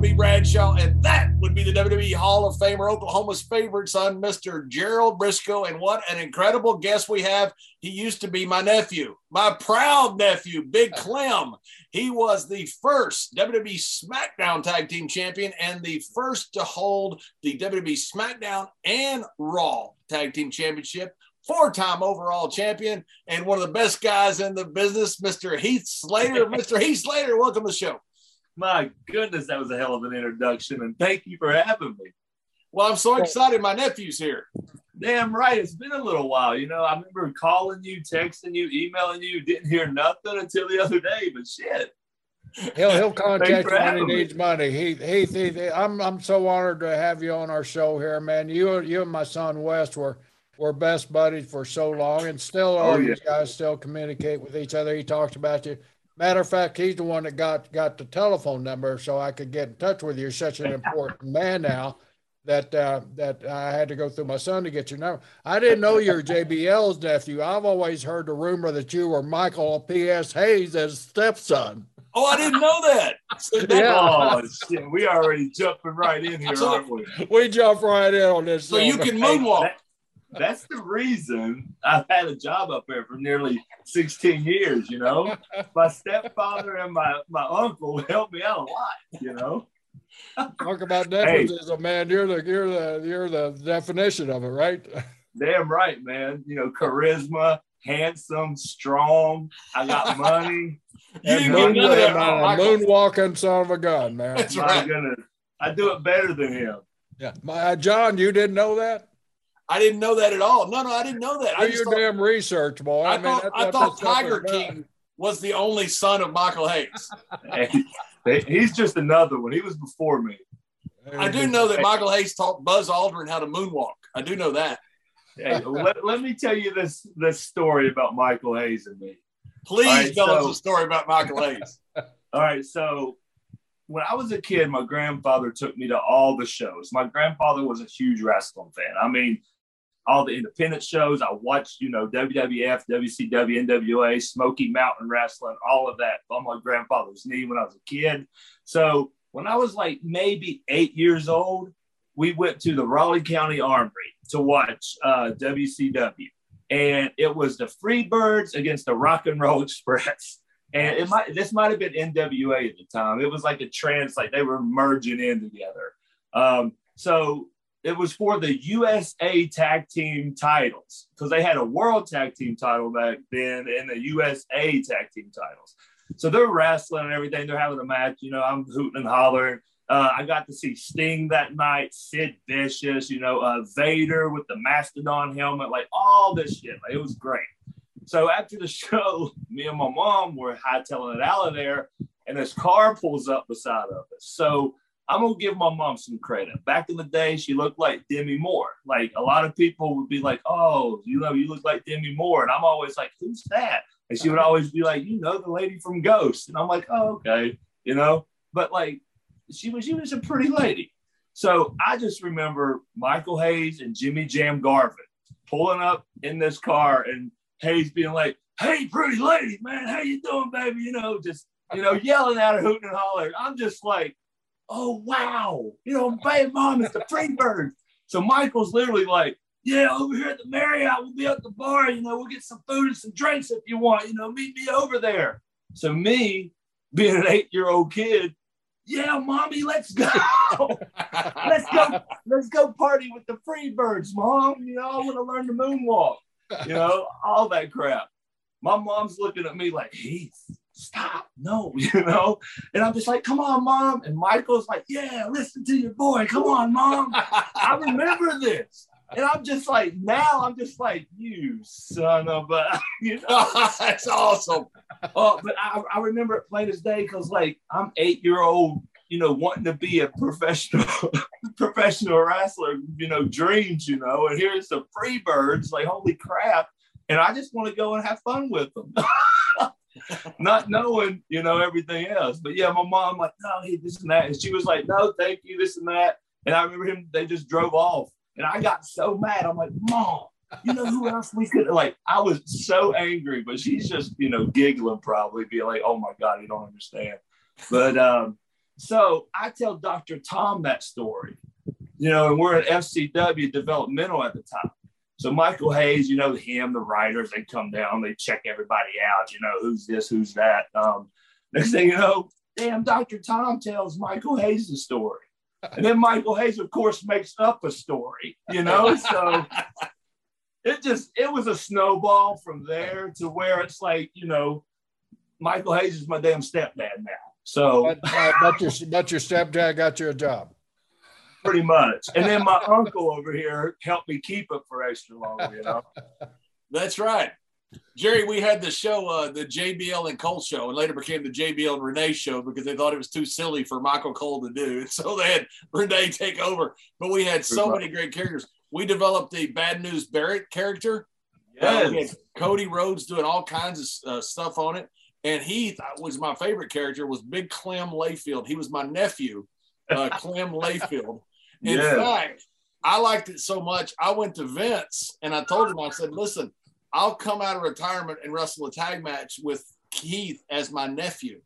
would be Bradshaw, and that would be the WWE Hall of Famer, Oklahoma's favorite son, Mr. Gerald Brisco. And what an incredible guest we have. He used to be my nephew, my proud nephew, Big Clem. He was the first WWE SmackDown Tag Team Champion and the first to hold the WWE SmackDown and Raw Tag Team Championship four time overall champion, and one of the best guys in the business, Mr. Heath Slater. Mr. Heath Slater, welcome to the show. My goodness, that was a hell of an introduction, and thank you for having me. Well, I'm so excited. My nephew's here. Damn right. It's been a little while. You know, I remember calling you, texting you, emailing you. Didn't hear nothing until the other day, but shit. He'll he'll contact you when he needs money. He he, he I'm I'm so honored to have you on our show here, man. You you and my son West were were best buddies for so long and still oh, are. Oh, yeah. These guys still communicate with each other. He talks about you. Matter of fact, he's the one that got got the telephone number so I could get in touch with you. You're such an important man now that uh, that I had to go through my son to get your number. I didn't know you were JBL's nephew. I've always heard the rumor that you were Michael P.S. Hayes' stepson. Oh, I didn't know that. So that yeah. Oh, shit. We already jumping right in here, so, aren't we? We jump right in on this. So you can moonwalk that's the reason I've had a job up there for nearly 16 years, you know. My stepfather and my, my uncle helped me out a lot, you know. Talk about nepotism, hey, man. You're the you're the you're the definition of it, right? Damn right, man. You know, charisma, handsome, strong. I got money. and moon, man, moonwalking son of a gun, man. That's My right. Goodness. I do it better than him. Yeah, my uh, John, you didn't know that. I didn't know that at all. No, no, I didn't know that. Do I your thought, damn research, boy. I, I mean, thought, that, I thought Tiger King was the only son of Michael Hayes. he's just another one. He was before me. I do know that Michael Hayes taught Buzz Aldrin how to moonwalk. I do know that. Hey, let, let me tell you this this story about Michael Hayes and me. Please right, tell so, us a story about Michael Hayes. All right, so when I was a kid, my grandfather took me to all the shows. My grandfather was a huge wrestling fan. I mean, all the independent shows. I watched, you know, WWF, WCW, NWA, Smoky Mountain Wrestling, all of that on my grandfather's knee when I was a kid. So when I was like maybe eight years old, we went to the Raleigh County Armory to watch uh, WCW. And it was the Freebirds against the Rock and Roll Express. And it might this might have been NWA at the time. It was like a trans, like they were merging in together. Um, so it was for the USA tag team titles because they had a world tag team title back then and the USA tag team titles. So they're wrestling and everything. They're having a match. You know, I'm hooting and hollering. Uh, I got to see Sting that night, Sid Vicious, you know, uh, Vader with the Mastodon helmet, like all this shit. Like, it was great. So after the show, me and my mom were hightailing it out of there, and this car pulls up beside of us. So I'm gonna give my mom some credit. Back in the day, she looked like Demi Moore. Like a lot of people would be like, "Oh, you know, you look like Demi Moore," and I'm always like, "Who's that?" And she would always be like, "You know, the lady from Ghost," and I'm like, "Oh, okay," you know. But like, she was she was a pretty lady. So I just remember Michael Hayes and Jimmy Jam Garvin pulling up in this car, and Hayes being like, "Hey, pretty lady, man, how you doing, baby?" You know, just you know, yelling at her, hooting and hollering. I'm just like oh wow, you know, baby mom, it's the Freebirds. So Michael's literally like, yeah, over here at the Marriott, we'll be at the bar, you know, we'll get some food and some drinks if you want, you know, meet me over there. So me, being an eight-year-old kid, yeah, mommy, let's go. let's go, let's go party with the Freebirds, mom. You know, I want to learn the moonwalk, you know, all that crap. My mom's looking at me like, Heath, stop, no, you know? And I'm just like, come on, mom. And Michael's like, yeah, listen to your boy. Come on, mom. I remember this. And I'm just like, now I'm just like, you son of a, you know, that's awesome. Oh, but I, I remember it plain as day because, like, I'm eight year old, you know, wanting to be a professional, professional wrestler, you know, dreams, you know, and here's the Freebirds, like, holy crap. And I just want to go and have fun with them. not knowing, you know, everything else. But yeah, my mom like, no, hey, this and that. And she was like, no, thank you, this and that. And I remember him, they just drove off. And I got so mad. I'm like, Mom, you know who else we could like? I was so angry, but she's just, you know, giggling probably, be like, oh my God, you don't understand. But um, So I tell Dr. Tom that story, you know, and we're at FCW developmental at the time. So Michael Hayes, you know, him, the writers, they come down, they check everybody out, you know, who's this, who's that. Um, next thing you know, damn, Dr. Tom tells Michael Hayes the story. And then Michael Hayes, of course, makes up a story, you know? So it just, it was a snowball from there to where it's like, you know, Michael Hayes is my damn stepdad now. So, but, uh, but, your, but your stepdad got you a job. Pretty much. And then my uncle over here helped me keep it for extra long, you know? That's right. Jerry, we had the show, uh, the JBL and Cole show, and later became the JBL and Renee show because they thought it was too silly for Michael Cole to do. And so they had Renee take over. But we had so many great characters. We developed the Bad News Barrett character. Yes. Uh, Cody Rhodes doing all kinds of uh, stuff on it. And he was my favorite character was Big Clem Layfield. He was my nephew, uh, Clem Layfield. In yes. fact, I liked it so much. I went to Vince and I told him, I said, listen, I'll come out of retirement and wrestle a tag match with Keith as my nephew.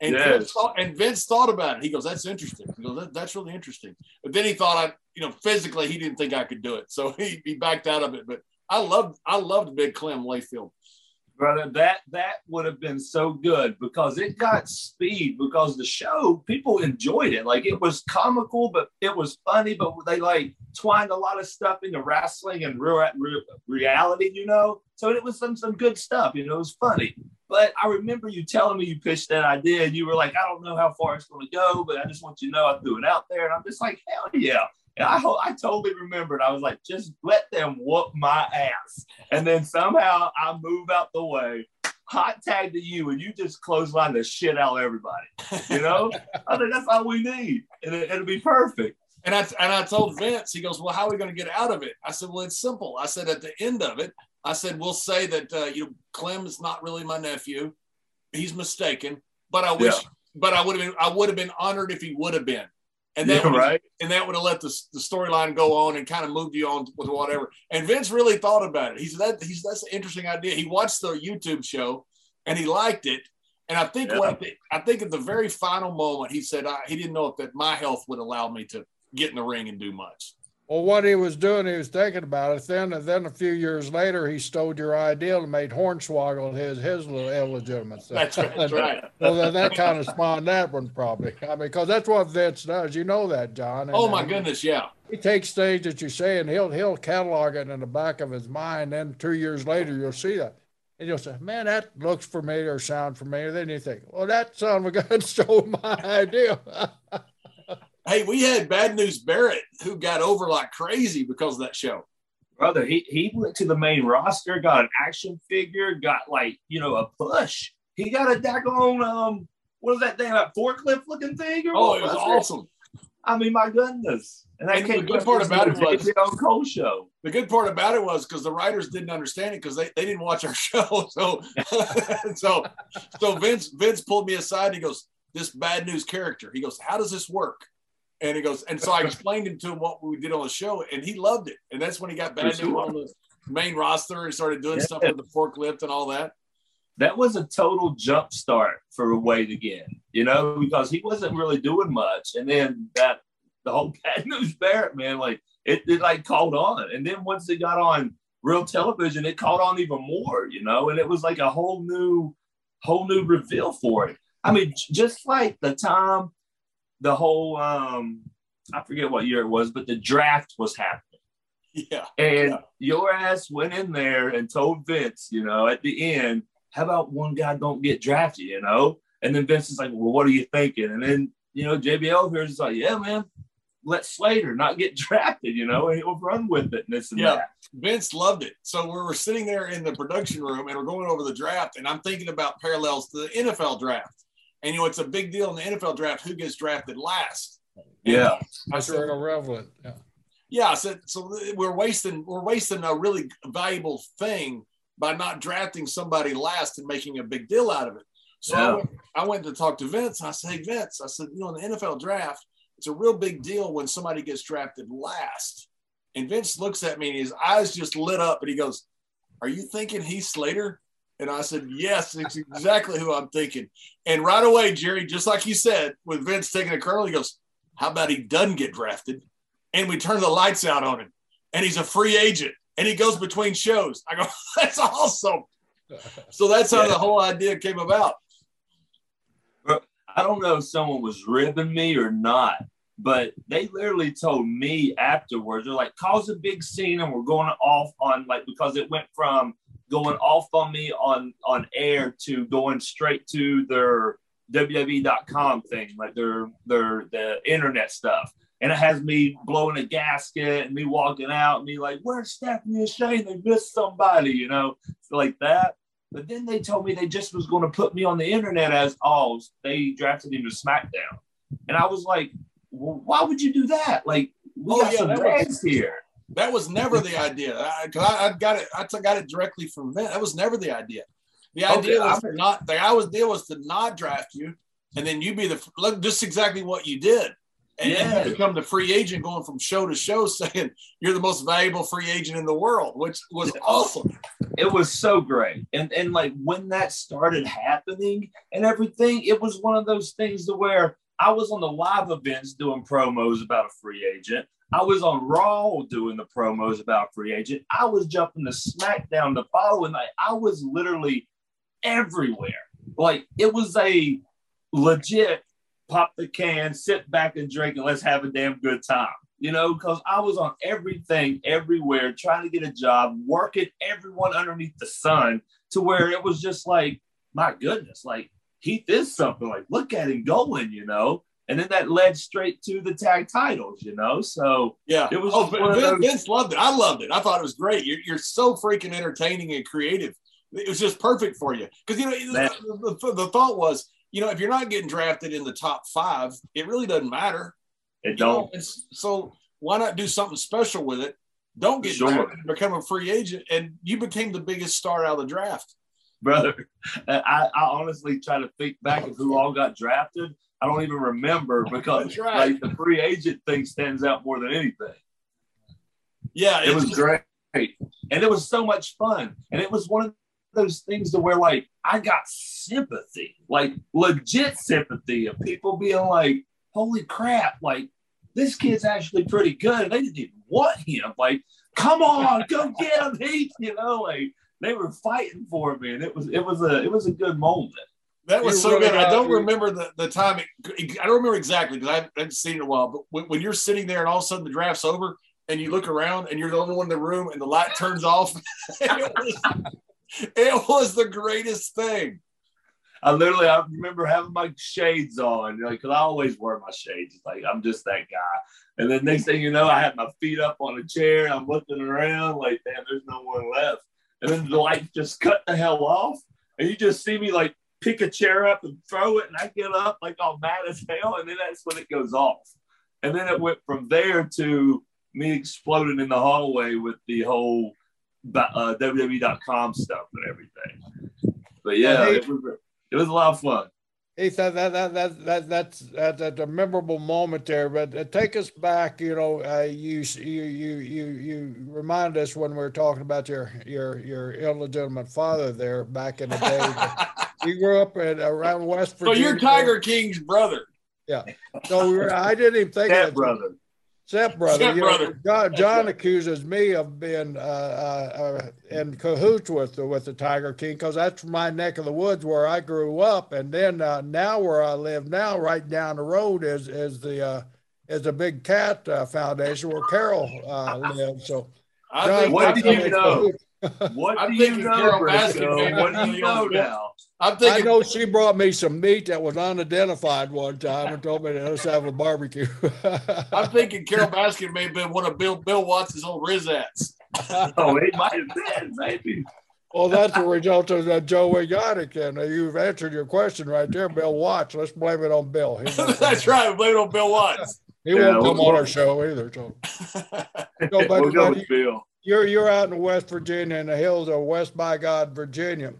And, yes. Vince thought, and Vince thought about it. He goes, "That's interesting." He goes, that, "That's really interesting." But then he thought, I, you know, physically he didn't think I could do it, so he, he backed out of it. But I loved, I loved Big Clem Layfield brother that that would have been so good because it got speed because the show people enjoyed it. Like it was comical but it was funny but they like twined a lot of stuff into wrestling and real, real reality you know? So it was some some good stuff you know it was funny. But i remember you telling me you pitched that idea and you were like i don't know how far it's going to go but i just want you to know i threw it out there. And i'm just like hell yeah and I, I totally remembered. I was like, just let them whoop my ass. And then somehow I move out the way, hot tag to you, and you just clothesline the shit out of everybody. You know? I think that's all we need. And it, it'll be perfect. And I, and I told Vince, he goes, Well, how are we going to get out of it? I said, Well, it's simple. I said, At the end of it, I said, We'll say that, uh, you know, Clem is not really my nephew. He's mistaken, but I wish, yeah. but I would have been, I would have been honored if he would have been and that yeah, right. and that would have let the, the storyline go on and kind of moved you on with whatever. And Vince really thought about it. He said that he's that's an interesting idea. He watched the YouTube show and he liked it. And I think yeah. the, I think at the very final moment he said I, he didn't know if that my health would allow me to get in the ring and do much. Well, what he was doing, he was thinking about it. Then, and then a few years later, he stole your idea and made Hornswoggle his his little illegitimate That's right. That's right. well, then that kind of spawned that one probably. I mean, because that's what Vince does. You know that, John. And, oh my goodness, yeah. He takes things that you say and he'll he'll catalog it in the back of his mind. Then two years later, you'll see that. And you'll say, man, that looks familiar, sound familiar. Then you think, well, that son of a gun stole my idea. Hey, we had Bad News Barrett who got over like crazy because of that show. Brother, he, he went to the main roster, got an action figure, got like, you know, a push. He got a daggone, um, what is that thing, that forklift looking thing? Or oh, it was awesome. I mean, my goodness. And, and the good part about it was the Cole show. The good part about it was because the writers didn't understand it because they, they didn't watch our show. So so so Vince Vince pulled me aside and he goes, This bad news character. He goes, How does this work? And he goes, and so I explained him to him what we did on the show, and he loved it. And that's when he got back sure. on the main roster and started doing yeah. stuff with the forklift and all that. That was a total jump start for Wade again, you know, because he wasn't really doing much. And then that the whole bad news Barrett, man, like it, it like caught on. And then once it got on real television, it caught on even more, you know, and it was like a whole new, whole new reveal for it. I mean, just like the time the whole um I forget what year it was, but the draft was happening. Yeah. And yeah. your ass went in there and told Vince, you know, at the end, how about one guy don't get drafted, you know? And then Vince is like, well, what are you thinking? And then, you know, JBL here is like, yeah, man, let Slater not get drafted, you know, and he'll run with it and this and yeah. that. Vince loved it. So we were sitting there in the production room and we're going over the draft, and I'm thinking about parallels to the NFL draft. And you know, it's a big deal in the NFL draft who gets drafted last. Yeah, I said, irrelevant. Yeah. Yeah, I said so. We're wasting we're wasting a really valuable thing by not drafting somebody last and making a big deal out of it. So yeah. I, went, I, went, to talk to Vince. I said, "Hey, Vince," I said, "You know, in the NFL draft, it's a real big deal when somebody gets drafted last." And Vince looks at me and his eyes just lit up, and he goes, "Are you thinking Heath Slater?" And I said, Yes, it's exactly who I'm thinking. And right away, Jerry, just like you said, with Vince taking a curl, he goes, How about he doesn't get drafted? And we turn the lights out on him. And he's a free agent. And he goes between shows. I go, That's awesome. So that's how yeah. the whole idea came about. I don't know if someone was ribbing me or not, but they literally told me afterwards, they're like, cause a big scene and we're going off on like because it went from going off on me on on air to going straight to their WWE.com thing, like their their the internet stuff. And it has me blowing a gasket and me walking out and me like, where's Stephanie and Shane? They missed somebody, you know, like that. But then they told me they just was going to put me on the internet as oh they drafted him to SmackDown, and I was like, well, why would you do that? Like we oh, got yeah, some fans here. That was never the idea. I, I, I got it. I got it directly from Vince. That was never the idea. The idea okay, was to not. The idea was to not draft you, and then you be the look. Just exactly what you did and, yeah. become the free agent going from show to show saying you're the most valuable free agent in the world which was awesome it was so great and and like when that started happening and everything it was one of those things to where i was on the live events doing promos about a free agent. I was on raw doing the promos about free agent. I was jumping to smackdown the following night. I was literally everywhere. Like it was a legit pop the can, sit back and drink, and let's have a damn good time. You know, because I was on everything, everywhere, trying to get a job, working everyone underneath the sun to where it was just like, my goodness, like Heath is something. Like, look at him going, you know. And then that led straight to the tag titles, you know. So yeah, it was. Oh, Vince. Vince loved it. I loved it. I thought it was great. You're, you're so freaking entertaining and creative. It was just perfect for you because you know the, the, the, thought was you know, if you're not getting drafted in the top five, it really doesn't matter. It don't. Know, so why not do something special with it? Don't get sure. drafted, become a free agent, and you became the biggest star out of the draft. Brother, I, I honestly try to think back of who all got drafted. I don't even remember because right. like the free agent thing stands out more than anything. Yeah, it was great, and it was so much fun, and it was one of those things to where like I got sympathy, like legit sympathy of people being like, holy crap, like this kid's actually pretty good. And they didn't even want him. Like, come on, go get him, Heath. You know, like they were fighting for me. And it was it was a it was a good moment. That was so really good. I don't remember the, the time. It, I don't remember exactly because I haven't seen it in a while. But when, when, you're sitting there and all of a sudden the draft's over and you look around and you're the only one in the room and the light turns off, it, was, it was the greatest thing. I literally I remember having my shades on, like because I always wear my shades. Like I'm just that guy. And then next thing you know, I had my feet up on a chair. I'm looking around, like damn, there's no one left. And then the light just cut the hell off, and you just see me like pick a chair up and throw it, and I get up like all mad as hell, and then that's when it goes off. And then it went from there to me exploding in the hallway with the whole uh, WWE.com stuff and everything. But yeah, it was, it was a lot of fun. He said that, that, that, that, that's, that, that's a memorable moment there, but uh, take us back, you know, uh, you, you, you, you, you remind us when we were talking about your, your, your illegitimate father there back in the day. you grew up in around West Virginia. So you're Tiger King's brother. Yeah. So we were, I didn't even think that of brother. Step brother. Step John, John accuses me of being uh, uh, uh, in cahoots with the, with the Tiger King because that's my neck of the woods where I grew up, and then uh, now where I live now, right down the road is is the uh, is the Big Cat uh, Foundation where Carole lives. So, John, what do you know? What do you know, Brisco? What do you know now? I'm thinking. I know she brought me some meat that was unidentified one time and told me to let's have a barbecue. I'm thinking Carole Baskin may have been one of Bill Bill Watts' old Rizettes. oh, it might have been, maybe. Well, that's the result of uh, Joe Exotic, and you've answered your question right there, Bill Watts. Let's blame it on Bill. that's right. Blame it on Bill Watts. He yeah, won't come we'll, on our show either. So, so we'll go with Bill. You're you're out in West Virginia in the hills of West by God, Virginia.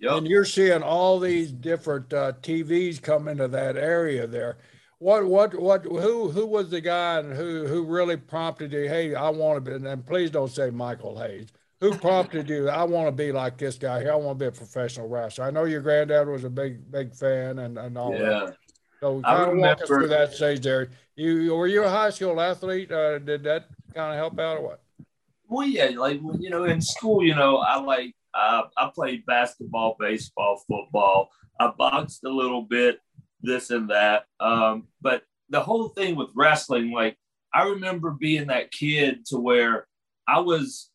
Yep. And you're seeing all these different uh, TVs come into that area there. What, what, what, who, who was the guy and who, who really prompted you? Hey, I want to be, and please don't say Michael Hayes. who prompted you? I want to be like this guy here. I want to be a professional wrestler. I know your granddad was a big, big fan and, and all yeah. that. So kind of walk us through that stage there. You were you a high school athlete? Uh, did that kind of help out or what? Well, yeah, like you know, in school, you know, I like uh, I played basketball, baseball, football. I boxed a little bit, this and that. Um, but the whole thing with wrestling, like I remember being that kid to where I was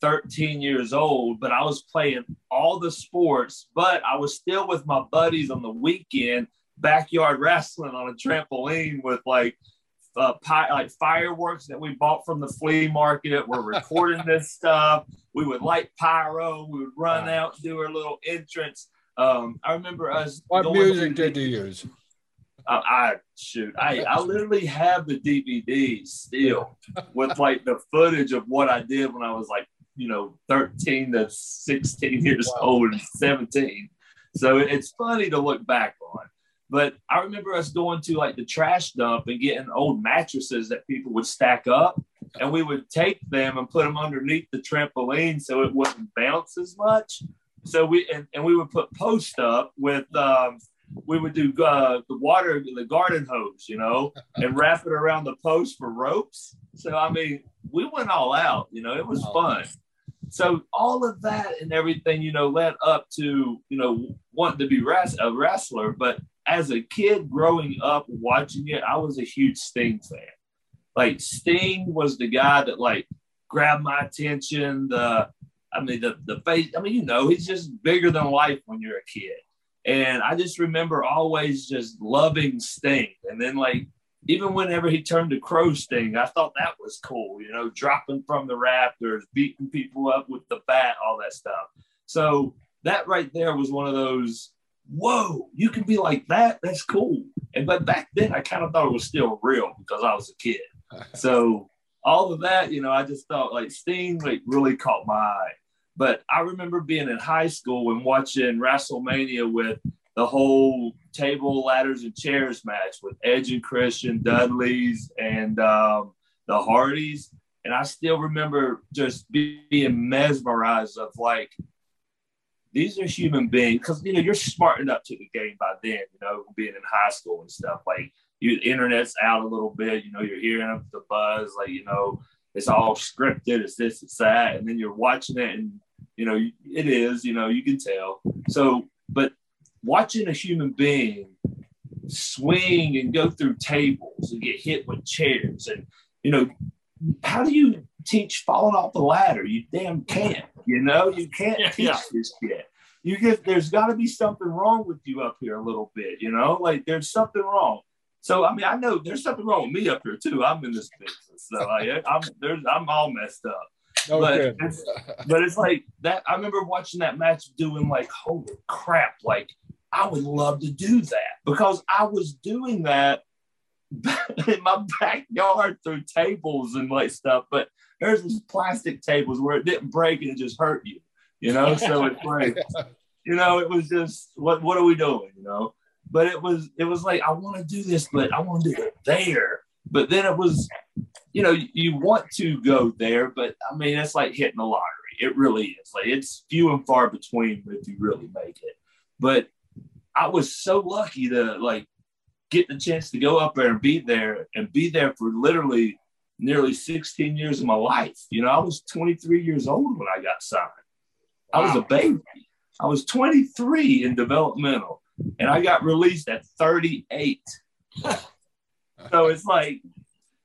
13 years old, but I was playing all the sports, but I was still with my buddies on the weekend, backyard wrestling on a trampoline with like uh, pie, like fireworks that we bought from the flea market. We're recording this stuff. We would light pyro. We would run wow. out, do our little entrance. Um, I remember us. What music did you use? I, I shoot, I, I literally have the DVD still with like the footage of what I did when I was like, you know, 13 to 16 years wow. old and 17. So it's funny to look back on. But I remember us going to like the trash dump and getting old mattresses that people would stack up, and we would take them and put them underneath the trampoline so it wouldn't bounce as much. So we and, and we would put post up with um, we would do uh, the water, the garden hose, you know, and wrap it around the post for ropes. So I mean, we went all out. You know, it was fun. So all of that and everything, you know, led up to you know wanting to be a wrestler. But as a kid growing up watching it, I was a huge Sting fan. Like Sting was the guy that like grabbed my attention. The I mean the the face. I mean, you know, he's just bigger than life when you're a kid. And I just remember always just loving Sting. And then like even whenever he turned to Crow Sting, I thought that was cool, you know, dropping from the Raptors, beating people up with the bat, all that stuff. So that right there was one of those, whoa, you can be like that. That's cool. And but back then I kind of thought it was still real because I was a kid. So all of that, you know, I just thought like Sting like really caught my eye. But I remember being in high school and watching WrestleMania with the whole table, ladders, and chairs match with Edge and Christian, Dudley's, and um, the Hardys. And I still remember just being mesmerized of like, these are human beings because you know you're smart enough to the game by then. You know, being in high school and stuff like you, internet's out a little bit. You know, you're hearing the buzz, like you know, it's all scripted, it's this, it's that, and then you're watching it, and you know, it is, you know, you can tell. So, but watching a human being swing and go through tables and get hit with chairs, and you know, how do you teach falling off the ladder? You damn can't. You know, you can't yeah, teach yeah. this kid. You get there's got to be something wrong with you up here a little bit. You know, like there's something wrong. So I mean, I know there's something wrong with me up here too. I'm in this business, so I, I'm there's I'm all messed up. No but it's, but it's like that. I remember watching that match, doing like, holy crap! Like I would love to do that because I was doing that in my backyard through tables and like stuff. But there's these plastic tables where it didn't break and it just hurt you, you know. So it's like, you know, it was just what what are we doing, you know? but it was it was like I want to do this, but I want to do it there. But then it was, you know, you want to go there, but I mean, it's like hitting the lottery. It really is. Like it's few and far between if you really make it. But I was so lucky to like get the chance to go up there and be there and be there for literally nearly 16 years of my life. You know, I was 23 years old when I got signed. Wow. I was a baby. I was 23 in developmental and I got released at 38. so it's like,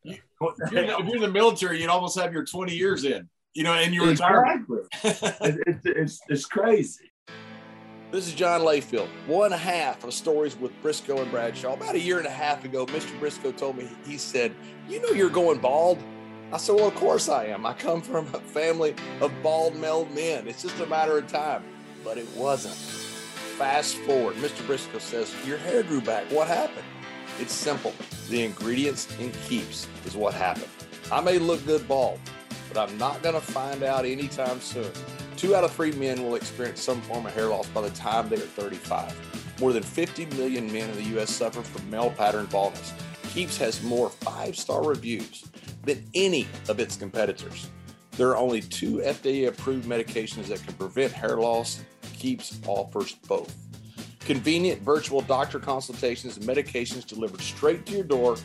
if you're, in the military, you'd almost have your 20 years in, you know, and your exactly. retirement. it's, it's, it's crazy. This is John Layfield, one half of Stories with Brisco and Bradshaw. About a year and a half ago, Mr. Brisco told me, he said, You know, you're going bald. I said, Well, of course I am. I come from a family of bald male men. It's just a matter of time. But it wasn't. Fast forward, Mr. Brisco says, Your hair grew back. What happened? It's simple. The ingredients in Keeps is what happened. I may look good bald, but I'm not going to find out anytime soon. Two out of three men will experience some form of hair loss by the time they are 35. More than 50 million men in the U.S. suffer from male pattern baldness. Keeps has more five star reviews than any of its competitors. There are only two FDA approved medications that can prevent hair loss. Keeps offers both. Convenient virtual doctor consultations and medications delivered straight to your door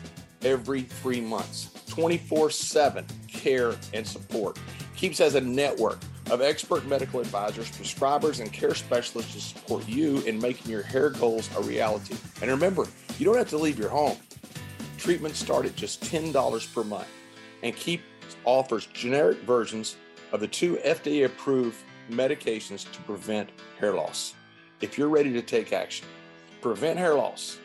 every three months. 24 7 care and support. Keeps has a network of expert medical advisors, prescribers, and care specialists to support you in making your hair goals a reality. And remember, you don't have to leave your home. Treatments start at just $10 per month. And Keep offers generic versions of the two FDA approved medications to prevent hair loss. If you're ready to take action, prevent hair loss,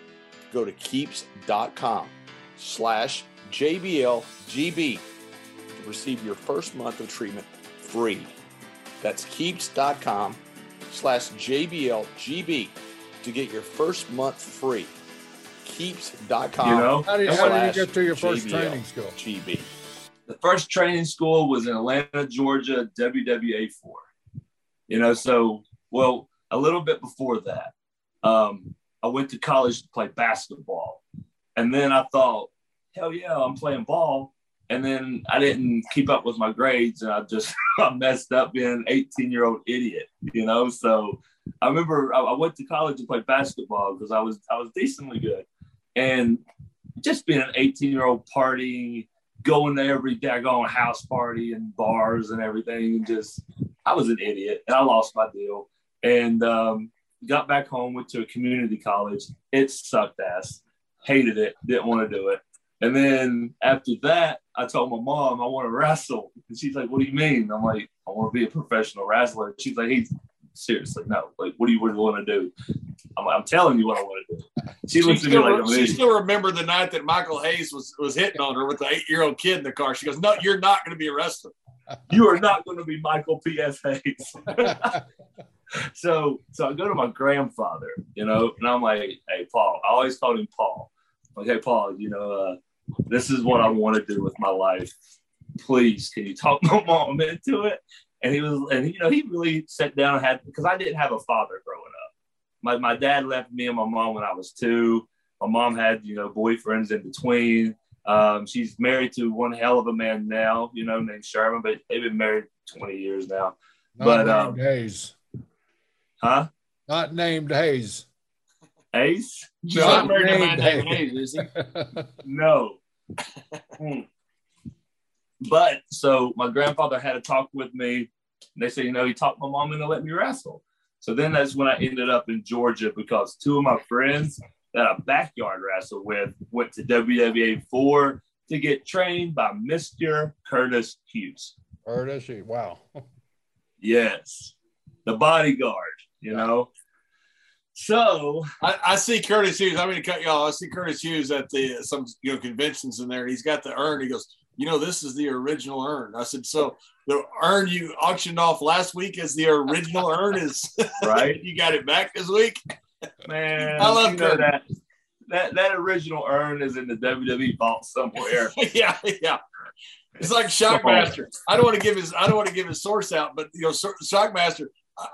go to keeps.com slash JBLGB to receive your first month of treatment free. That's keeps.com slash JBLGB to get your first month free. Keeps.com. You know, How did, how did you get to your first JBL training school? GB. the first training school was in Atlanta, Georgia, WWA four. You know, so well, a little bit before that, um, I went to college to play basketball, and then I thought, hell yeah, I'm playing ball. And then I didn't keep up with my grades, and I just I messed up being an 18 year old idiot. You know, so I remember I, I went to college to play basketball because I was I was decently good, and just being an 18 year old partying going to every daggone house party and bars and everything. And just, I was an idiot and I lost my deal. And um, got back home, went to a community college. It sucked ass. Hated it. Didn't want to do it. And then after that, I told my mom I want to wrestle. And she's like, What do you mean? I'm like, I want to be a professional wrestler. She's like, Hey, seriously, no. Like, what do you really want to do? I'm, like, I'm telling you what I want to do. She She, looks at me like, she idiot. still remembered the night that Michael Hayes was, was hitting on her with the eight year old kid in the car. She goes, No, you're not going to be a wrestler. you are not going to be Michael P.S. Hayes. so, so I go to my grandfather, you know, and I'm like, hey, Paul. I always called him Paul. Like, hey, Paul, you know, uh, this is what I want to do with my life. Please, can you talk my mom into it? And he was, and you know, he really sat down and had because I didn't have a father growing up. My my dad left me and my mom when I was two. My mom had, you know, boyfriends in between. Um, she's married to one hell of a man now, you know, named Sherman, but they've been married 20 years now. Not But, um, Hayes. Huh? Not named Hayes. Ace? No, not married to a man named named Hayes. Hayes, is he? No. Hmm. but so my grandfather had a talk with me. And they said, you know, he talked my mom into let me wrestle. So then that's when I ended up in Georgia because two of my friends that I backyard wrestled with went to WWA 4 to get trained by Mr. Curtis Hughes. Or is she? Wow. Yes. The bodyguard, you know. So I, I see Curtis Hughes. I'm going to cut y'all. I see Curtis Hughes at the some you know conventions in there. He's got the urn. He goes, you know, this is the original urn. I said, so the urn you auctioned off last week is the original urn. Is right. you got it back this week? Man, I love you know that. That that original urn is in the WWE vault somewhere. yeah, yeah. It's like Shockmaster. I don't want to give his I don't want to give his source out, but you know, Shockmaster.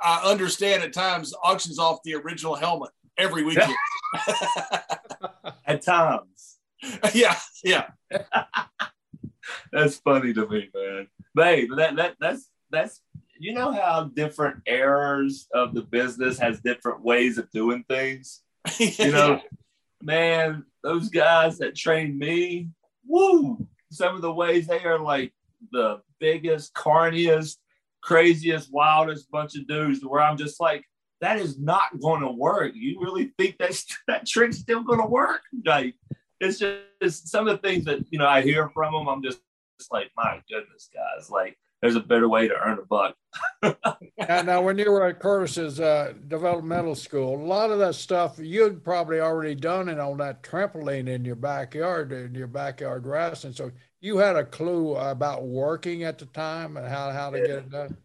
I, understand at times auctions off the original helmet every weekend. At times. yeah, yeah. That's funny to me, man. But hey, that that that's that's you know how different eras of the business has different ways of doing things. You know, man, those guys that trained me, woo, some of the ways they are like the biggest, carniest, craziest, wildest bunch of dudes where I'm just like, that is not going to work. You really think that's, that trick's still going to work? Like, it's just it's some of the things that, you know, I hear from them. I'm just, just like, my goodness, guys, like, there's a better way to earn a buck. now, now, when you were at Curtis's uh, developmental school, a lot of that stuff you'd probably already done it on that trampoline in your backyard, in your backyard grass, and So you had a clue about working at the time and how, how to get it done.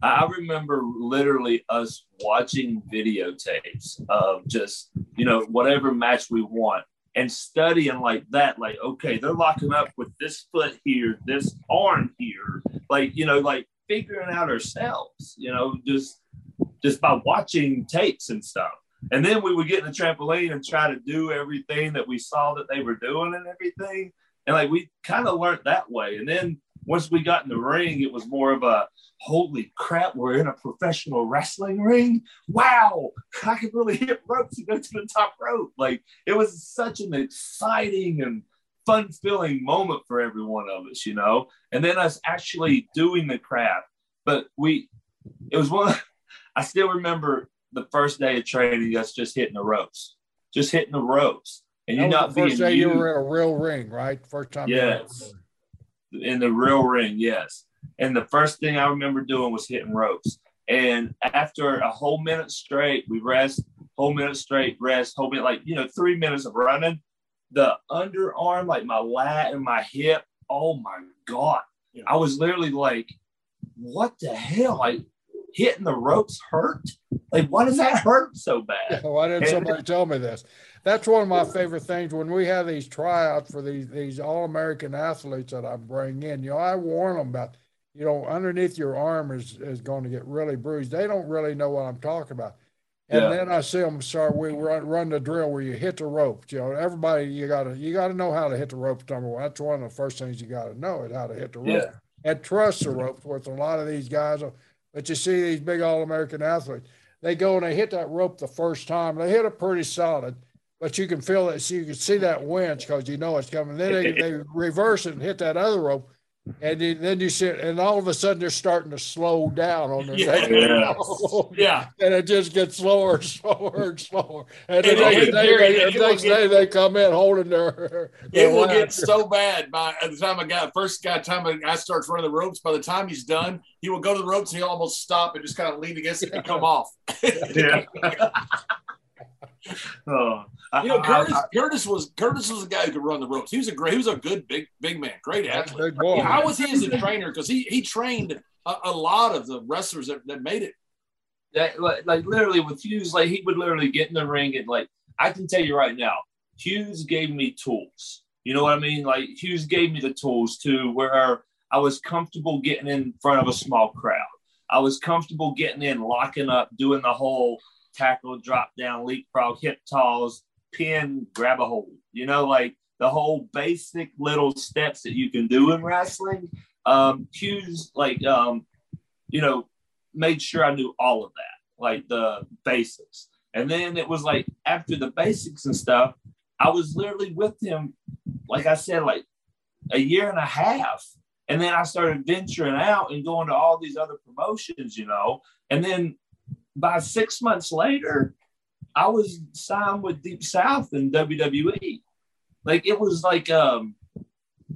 I remember literally us watching videotapes of just, you know, whatever match we want and studying like that. Like, okay, they're locking up with this foot here, this arm here. Like, you know, like figuring out ourselves, you know, just just by watching tapes and stuff. And then we would get in the trampoline and try to do everything that we saw that they were doing and everything. And like we kind of learned that way. And then once we got in the ring, it was more of a holy crap, we're in a professional wrestling ring. Wow, I can really hit ropes and go to the top rope. Like it was such an exciting and fun filling moment for every one of us, you know. And then us actually doing the craft. But we, it was one. I still remember the first day of training, us just hitting the ropes, just hitting the ropes, and you not first day you were in a real ring, right? First time. Yes. In the real ring, yes. And the first thing I remember doing was hitting ropes. And after a whole minute straight, we rest, whole minute straight, rest, whole minute, like, you know, three minutes of running. The underarm, like my lat and my hip, oh my God. I was literally like, what the hell? Like hitting the ropes hurt? Like, why does that hurt so bad? Yeah, why didn't somebody tell me this? That's one of my favorite things when we have these tryouts for these these all American athletes that I bring in. You know, I warn them about you know, underneath your arm is, is going to get really bruised. They don't really know what I'm talking about. And yeah. then I see them start, we run, run the drill where you hit the ropes. You know, everybody, you gotta, you gotta know how to hit the ropes. Number one, that's one of the first things you gotta know is how to hit the ropes yeah. and trust the ropes with a lot of these guys. But you see these big all-American athletes, they go and they hit that rope the first time. They hit it pretty solid, but you can feel it. So you can see that winch because you know it's coming. Then they, they reverse it and hit that other rope and then you sit, and all of a sudden they're starting to slow down on their yeah. Yeah. yeah. and it just gets slower and slower and slower. And, and the next, day, the next get, day they come in holding their. their it will get so bad by the time a guy first guy time a guy starts running the ropes. By the time he's done, he will go to the ropes and he'll almost stop and just kind of lean against it and come off. yeah. oh. You know, Curtis, I, I, Curtis was Curtis was a guy who could run the ropes. He was a great, he was a good big big man, great athlete. Boy, How was he as a trainer? Because he he trained a, a, lot of the wrestlers that, that made it. That, like, like literally with Hughes, like he would literally get in the ring and like I can tell you right now, Hughes gave me tools. You know what I mean? Like Hughes gave me the tools to where I was comfortable getting in front of a small crowd. I was comfortable getting in, locking up, doing the whole tackle, drop down, leapfrog, hip toss, pin, grab a hold. You know, like the whole basic little steps that you can do in wrestling. Um, Hughes, like, um, you know, made sure I knew all of that, like the basics. And then it was like after the basics and stuff, I was literally with him, like I said, like a year and a half. And then I started venturing out and going to all these other promotions, you know. And then by six months later, I was signed with Deep South and WWE. Like it was like um,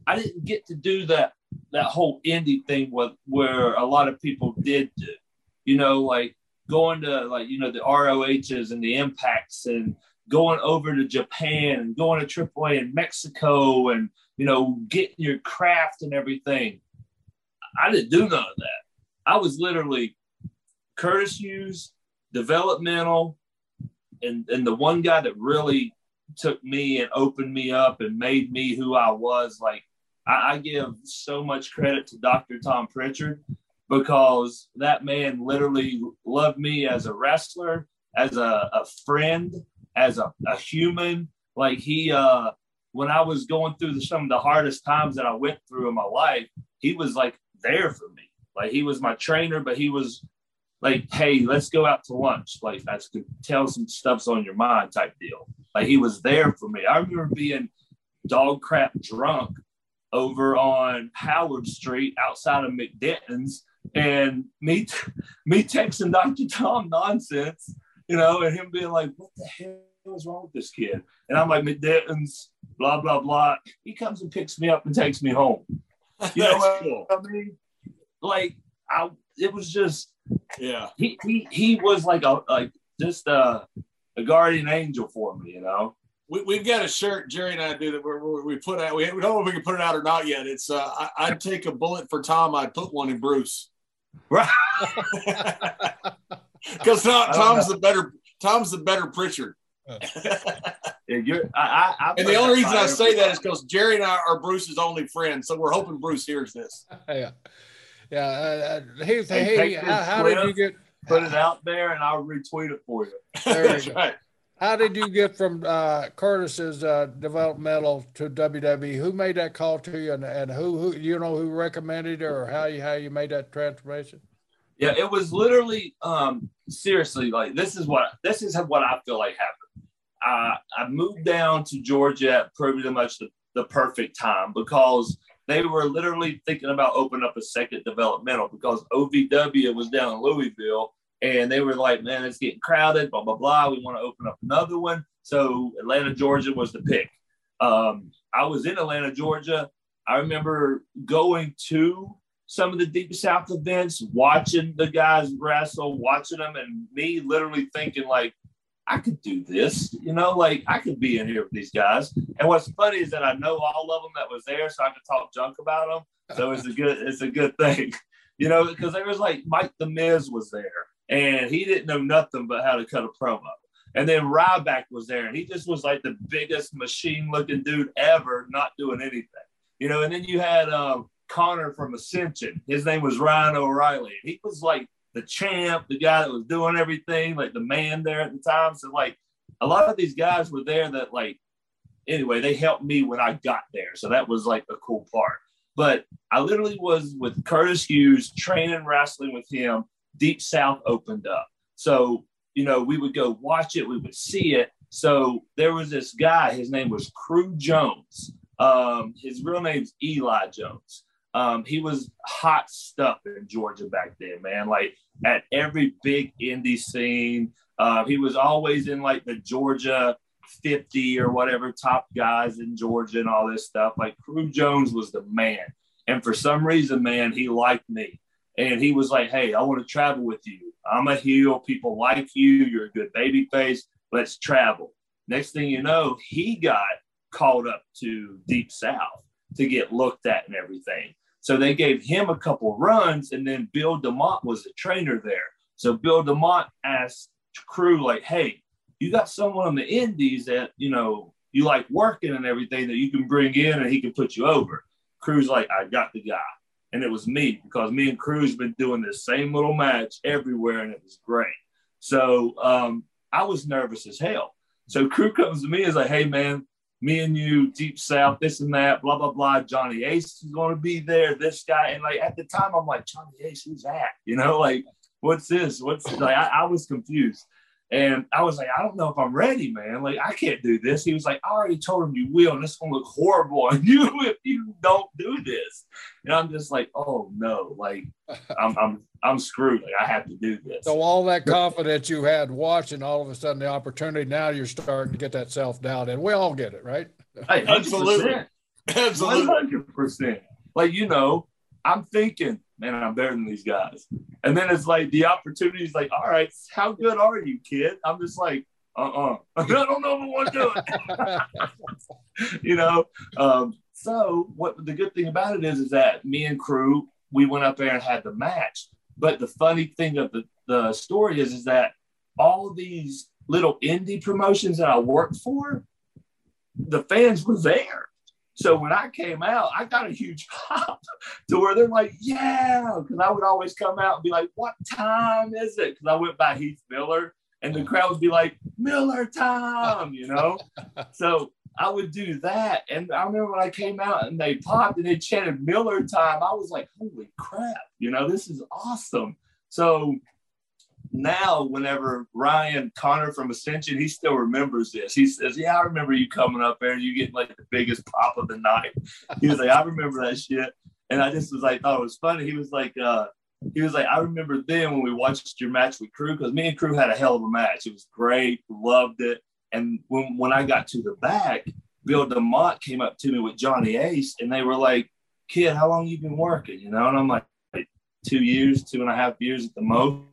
I didn't get to do that that whole indie thing with where a lot of people did do. You know, like going to like you know the ROHs and the Impacts and going over to Japan and going to AAA in Mexico and you know getting your craft and everything. I didn't do none of that. I was literally Curtis Hughes, developmental, and and the one guy that really took me and opened me up and made me who I was, like I, I give so much credit to Dr. Tom Prichard because that man literally loved me as a wrestler, as a, a friend, as a, a human. Like he, uh, when I was going through some of the hardest times that I went through in my life, he was like there for me. Like he was my trainer, but he was like, hey, let's go out to lunch. Like, that's to tell some stuff's on your mind type deal. Like, he was there for me. I remember being dog crap drunk over on Howard Street outside of MacDinton's and me, me texting Dr. Tom nonsense, you know, and him being like, what the hell is wrong with this kid? And I'm like, MacDinton's, blah, blah, blah. He comes and picks me up and takes me home. You know what cool. I mean? Like, I, it was just, yeah. He he he was like a like just a, a guardian angel for me, you know. We, we've got a shirt Jerry and I do that we we put out. We, we don't know if we can put it out or not yet. It's uh, I, I'd take a bullet for Tom. I'd put one in Bruce. Right. Because Tom, Tom's the better Tom's the better Prichard. yeah, you're, I, I, and the only reason I say that is because Jerry and I are Bruce's only friends, so we're hoping Bruce hears this. Yeah. Yeah. Uh, uh hey, hey, how, how did you get? Put it out there, and I'll retweet it for you. That's right. how did you get from uh, Curtis's uh, developmental to WWE? Who made that call to you, and, and who, who you know who recommended it, or how you how you made that transformation? Yeah, it was literally um, seriously like this is what this is what I feel like happened. I I moved down to Georgia at pretty much the, the perfect time because they were literally thinking about opening up a second developmental because OVW was down in Louisville and they were like, man, it's getting crowded, blah, blah, blah. We want to open up another one. So Atlanta, Georgia was the pick. Um, I was in Atlanta, Georgia. I remember going to some of the Deep South events, watching the guys wrestle, watching them, and me literally thinking, like, I could do this, you know, like I could be in here with these guys. And what's funny is that I know all of them that was there, so I could talk junk about them. So it's a good, it's a good thing, you know, because there was like Mike the Miz was there, and he didn't know nothing but how to cut a promo. And then Ryback was there, and he just was like the biggest machine looking dude ever, not doing anything. You know, and then you had um, Connor from Ascension. His name was Ryan O'Reilly. He was like the champ, the guy that was doing everything, like the man there at the time. So, like, a lot of these guys were there that, like, anyway, they helped me when I got there. So that was like a cool part. But I literally was with Curtis Hughes training wrestling with him Deep South opened up. So, you know, we would go watch it, we would see it. So there was this guy, his name was Crew Jones. Um, his real name's Eli Jones. Um, he was hot stuff in Georgia back then, man. Like at every big indie scene, uh, he was always in like the Georgia 50 or whatever top guys in Georgia and all this stuff. Like Crew Jones was the man. And for some reason, man, he liked me and he was like, "Hey, I want to travel with you. I'm a heel. People like you. You're a good baby face. Let's travel." Next thing you know, he got called up to Deep South to get looked at and everything. So they gave him a couple runs, and then Bill DeMott was the trainer there. So Bill DeMott asked crew like, "Hey, you got someone on the Indies that you know you like working and everything that you can bring in, and he can put you over." Crew's like, "I got the guy." and it was me because me and Cruz been doing this same little match everywhere, and it was great. So um, I was nervous as hell. So Crew comes to me and is like, "Hey man, me and you, Deep South, this and that, blah blah blah. Johnny Ace is going to be there. This guy, and like at the time, I'm like, Johnny Ace, who's that? You know, like what's this? What's like? I, I was confused. And I was like, I don't know if I'm ready, man. Like, I can't do this. He was like, I already told him you will, and it's gonna look horrible on you if you don't do this. And I'm just like, oh no, like I'm I'm I'm screwed. Like I have to do this. So all that confidence you had watching, all of a sudden the opportunity, now you're starting to get that self doubt, and we all get it, right? Hey, absolutely, absolutely, hundred percent. Like you know, I'm thinking man, I'm better than these guys. And then it's like the opportunity is like, all right, how good are you, kid? I'm just like, uh-uh. I don't know if I want to do it. you know? Um, so what the good thing about it is, is that me and crew, we went up there and had the match. But the funny thing of the, the story is, is that all these little indie promotions that I worked for, the fans were there. So when I came out, I got a huge pop to where they're like, yeah, because I would always come out and be like, what time is it? Because I went by Heath Miller and the crowd would be like, Miller time, you know? so I would do that. And I remember when I came out and they popped and they chanted Miller time, I was like, holy crap, you know, this is awesome. So now whenever Ryan Connor from Ascension, he still remembers this. He says, "Yeah, I remember you coming up there and you getting like the biggest pop of the night." He was like, "I remember that shit," and I just was like, thought it was funny. He was like, uh, he was like, "I remember then when we watched your match with Crew because me and Crew had a hell of a match. It was great, loved it." And when when I got to the back, Bill DeMott came up to me with Johnny Ace, and they were like, "Kid, how long you been working?" You know, and I'm like, two years, two and a half years at the most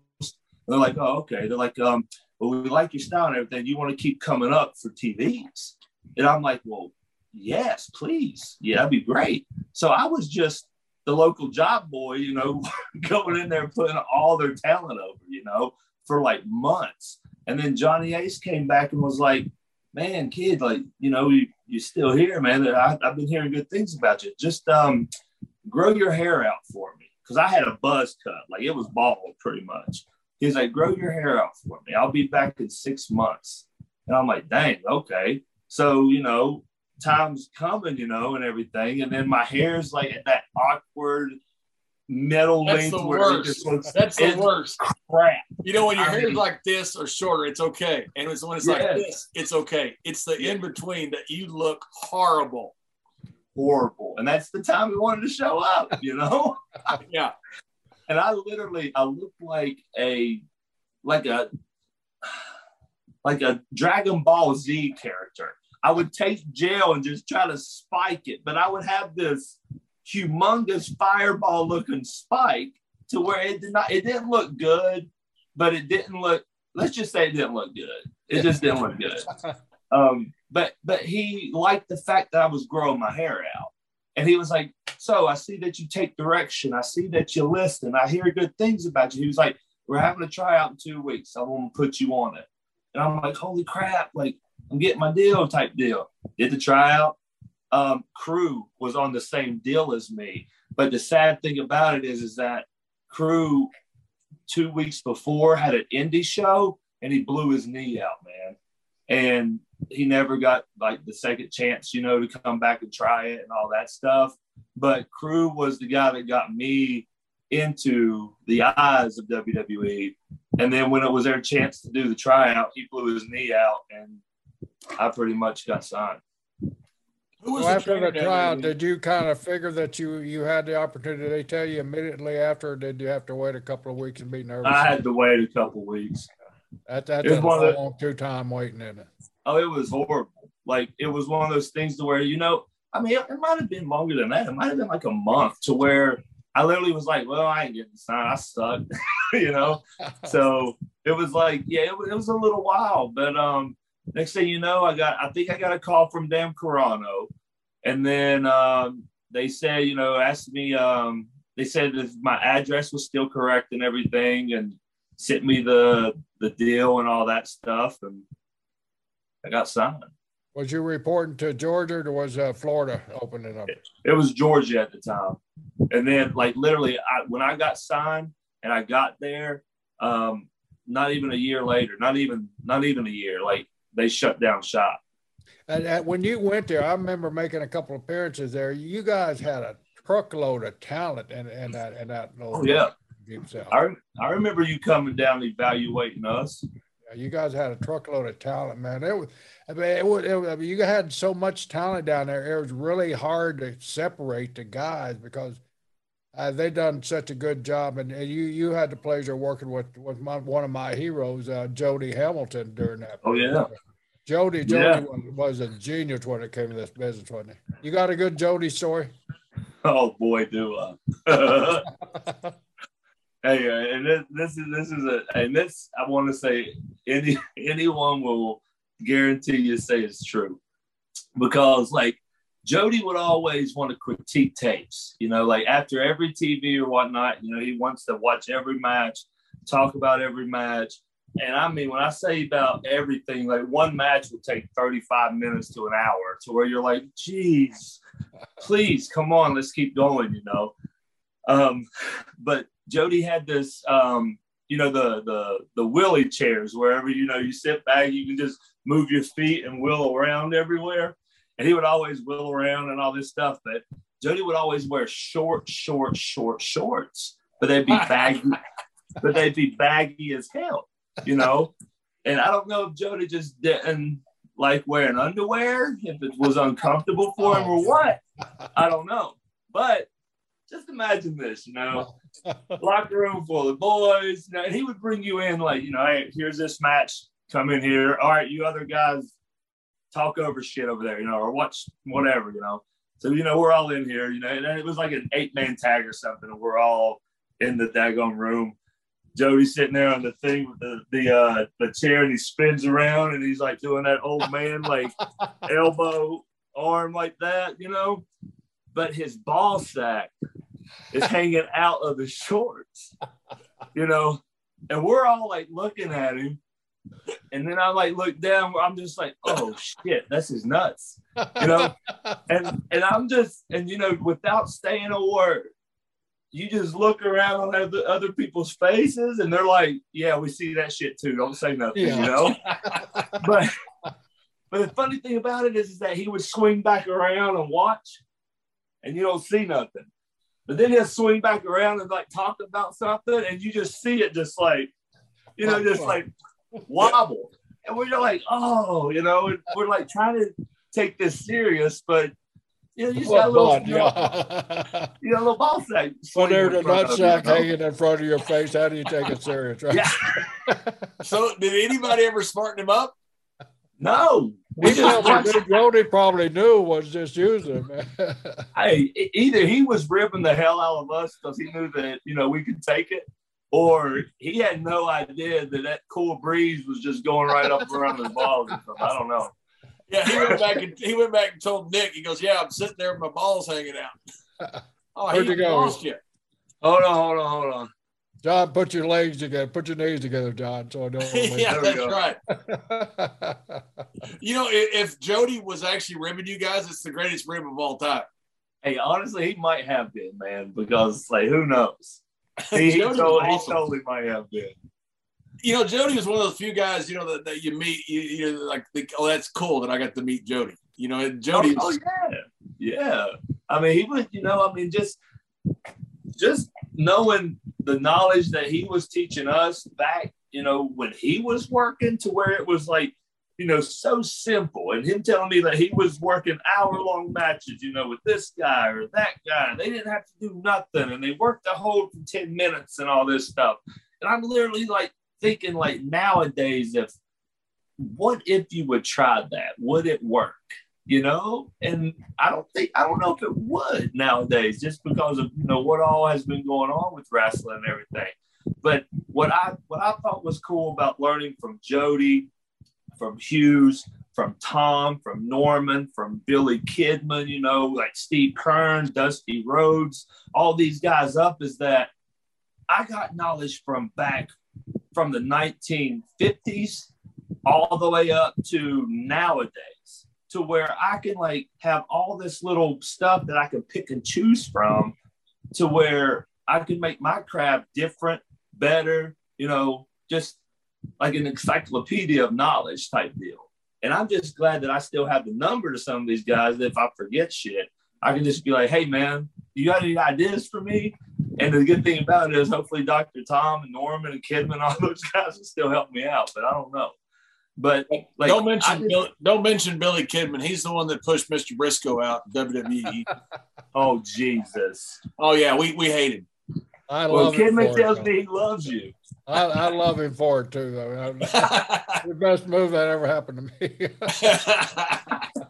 they're like, oh, okay. They're like, um, well, we like your style and everything. You want to keep coming up for TVs? And I'm like, well, yes, please. Yeah, that'd be great. So I was just the local job boy, you know, going in there and putting all their talent over, you know, for like months. And then Johnny Ace came back and was like, man, kid, like, you know, you, you're still here, man. I, I've been hearing good things about you. Just um, grow your hair out for me. Cause I had a buzz cut, like it was bald pretty much. He's like, grow your hair out for me. I'll be back in six months. And I'm like, dang, okay. So, you know, time's coming, you know, and everything. And then my hair's like at that awkward middle That's length the where it worst. just looks That's the worst. crap. You know, when your I hair is mean- like this or shorter, it's okay. And it's when it's Yeah. like this, it's okay. It's the in between that you look horrible. Horrible. And that's the time we wanted to show up, you know? Yeah. And I literally I looked like a like a like a Dragon Ball Z character. I would take gel and just try to spike it, but I would have this humongous fireball looking spike to where it did not it didn't look good, but it didn't look let's just say it didn't look good. It just didn't look good. Um, but but he liked the fact that I was growing my hair out. And he was like, So I see that you take direction. I see that you listen. I hear good things about you. He was like, We're having a tryout in two weeks. I want to put you on it. And I'm like, Holy crap, like I'm getting my deal type deal. Did the tryout. Um, crew was on the same deal as me. But the sad thing about it is, is that crew two weeks before had an indie show and he blew his knee out, man. And he never got like the second chance, you know, to come back and try it and all that stuff. But Crew was the guy that got me into the eyes of WWE. And then when it was their chance to do the tryout, he blew his knee out and I pretty much got signed. Who was Well, the after the down trial, did you kind of figure that you you had the opportunity? Did they tell you immediately after, or did you have to wait a couple of weeks and be nervous? I had to wait a couple of weeks. At that, that's it was a one of the- long two time waiting, isn't it? Oh, it was horrible. Like it was one of those things to where, you know, I mean, it, it might have been longer than that. It might have been like a month to where I literally was like, well, I ain't getting signed. I suck, you know? so it was like, yeah, it was, it was a little while. But um, next thing you know, I got, I think I got a call from Dan Carano. And then um, they said, you know, asked me, um, they said if my address was still correct and everything and sent me the the deal and all that stuff. And I got signed. Was you reporting to Georgia or was uh, Florida opening up? It was Georgia at the time. And then like literally I, when I got signed and I got there, um, not even a year later, not even not even a year, like they shut down shop. And, and when you went there, I remember making a couple of appearances there. You guys had a truckload of talent in, in that in that little Oh yeah. I I remember you coming down evaluating us. You guys had a truckload of talent, man. It was, I mean, it was, it was, I mean, you had so much talent down there. It was really hard to separate the guys because uh, they done such a good job. And, and you, you had the pleasure of working with, with my, one of my heroes, uh, Jody Hamilton during that. Oh, yeah. Jody, Jody Yeah. was, was a genius when it came to this business, wasn't he? You got a good Jody story? Oh boy, do I. hey, uh, and this, this is this is a and this I want to say any anyone will guarantee you say it's true because like Jody would always want to critique tapes, you know, like after every TV or whatnot, you know, he wants to watch every match, talk about every match. And I mean, when I say about everything, like one match would take 35 minutes to an hour to where you're like, geez, please come on, let's keep going, you know. Um, but Jody had this, um, you know, the the the willy chairs wherever you know you sit back, you can just move your feet and wheel around everywhere. And he would always wheel around and all this stuff. But Jody would always wear short, short, short shorts, but they'd be baggy, but they'd be baggy as hell, you know. And I don't know if Jody just didn't like wearing underwear, if it was uncomfortable for him or what. I don't know. But just imagine this, you know, locker room full of boys. You know, and he would bring you in like, you know, hey, here's this match. Come in here. All right, you other guys talk over shit over there, you know, or watch whatever, you know. So, you know, we're all in here, you know, and it was like an eight man tag or something, and we're all in the daggone room. Jody's sitting there on the thing with the the uh the chair and he spins around and he's like doing that old man like elbow arm like that, you know. But his ball sack is hanging out of his shorts, you know, and we're all like looking at him. And then I like look down, I'm just like, oh shit, that's his nuts, you know. and and I'm just and you know, without saying a word, you just look around on other, other people's faces and they're like, yeah, we see that shit too. Don't say nothing, Yeah. you know. but But the funny thing about it is, is that he would swing back around and watch, and you don't see nothing. But then he'll swing back around and like talk about something, and you just see it just like, you know, just like wobble. And we're like, oh, you know, we're like trying to take this serious, but you know, you just got a little, you, know, you got a little ball sack. When there's a nut sack hanging in front of your face, how do you take it serious, right? Yeah. so, did anybody ever smarten him up? No. We just Jody probably knew was just using. It. Hey, either he was ripping the hell out of us because he knew that you know we could take it, or he had no idea that that cool breeze was just going right up around his balls. Or something. I don't know. Yeah, he went back and he went back and told Nick. He goes, "Yeah, I'm sitting there with my balls hanging out." Oh, Where'd he you go? lost you. Hold on, hold on, hold on. John, put your legs together. Put your knees together, John. So I don't. yeah, that's right. You know, i- if Jody was actually ribbing you guys, it's the greatest rib of all time. Hey, honestly, he might have been, man, because like who knows? He, he, Jody was told, he awesome. totally might have been. You know, Jody was one of those few guys, you know, that, that you meet, you, you like, think, oh, that's cool that I got to meet Jody. You know, and Jody. Oh, oh, yeah, yeah. I mean, he was, you know, I mean, just just knowing the knowledge that he was teaching us back, you know, when he was working to where it was like, you know, so simple, and him telling me that he was working hour long matches, you know, with this guy or that guy. They didn't have to do nothing, and they worked the hold for ten minutes and all this stuff. And I'm literally like thinking, like nowadays, if what if you would try that? Would it work? You know, and I don't think I don't know if it would nowadays, just because of you know what all has been going on with wrestling and everything. But what I what I thought was cool about learning from Jody, from Hughes, from Tom, from Norman, from Billy Kidman, you know, like Steve Kearns, Dusty Rhodes, all these guys up is that I got knowledge from back from the 1950s all the way up to nowadays to where I can like have all this little stuff that I can pick and choose from to where I can make my craft different, better, you know, just like an encyclopedia of knowledge type deal. And I'm just glad that I still have the number to some of these guys. that If I forget shit, I can just be like, hey, man, you got any ideas for me? And the good thing about it is hopefully Dr. Tom and Norman and Kidman, all those guys will still help me out, but I don't know. But like, don't mention just- Bill, don't mention Billy Kidman. He's the one that pushed Mr. Brisco out in WWE. oh Jesus. oh yeah, we we hate him. I love him Kidman for it, tells though. me he loves you. I, I love him for it too, though. the best move that ever happened to me.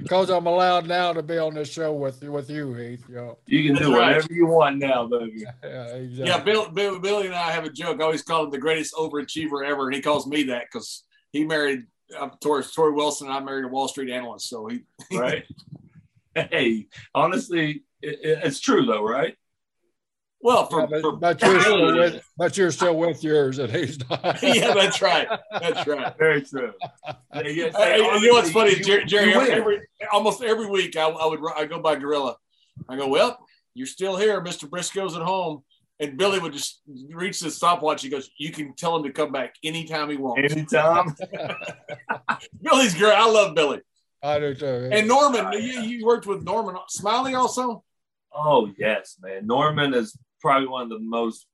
Because I'm allowed now to be on this show with with you, Heath. You know. You can do whatever you want now, baby. Yeah, exactly. yeah, Bill, Bill, Billy and I have a joke. I always call him the greatest overachiever ever, and he calls me that because he married uh, Tori, Torrie Wilson, and I married a Wall Street analyst. So he, Right? hey, honestly, it, it- it's true though, right? well, for, Yeah, but, for but you're still with but you're still with yours, and he's not. yeah, that's right, that's right. Very true. Yeah, yeah, Hey, you know what's funny, you- Jerry? Jerry you every, every, almost every week, I, I would I go by Gorilla. I go, well, you're still here, Mister Brisco's at home, and Billy would just reach the stopwatch. He goes, you can tell him to come back anytime he wants. Anytime. Billy's great. I love Billy I do too. and Norman. You, you worked with Norman Smiley also. Oh yes, man. Norman is probably one of the most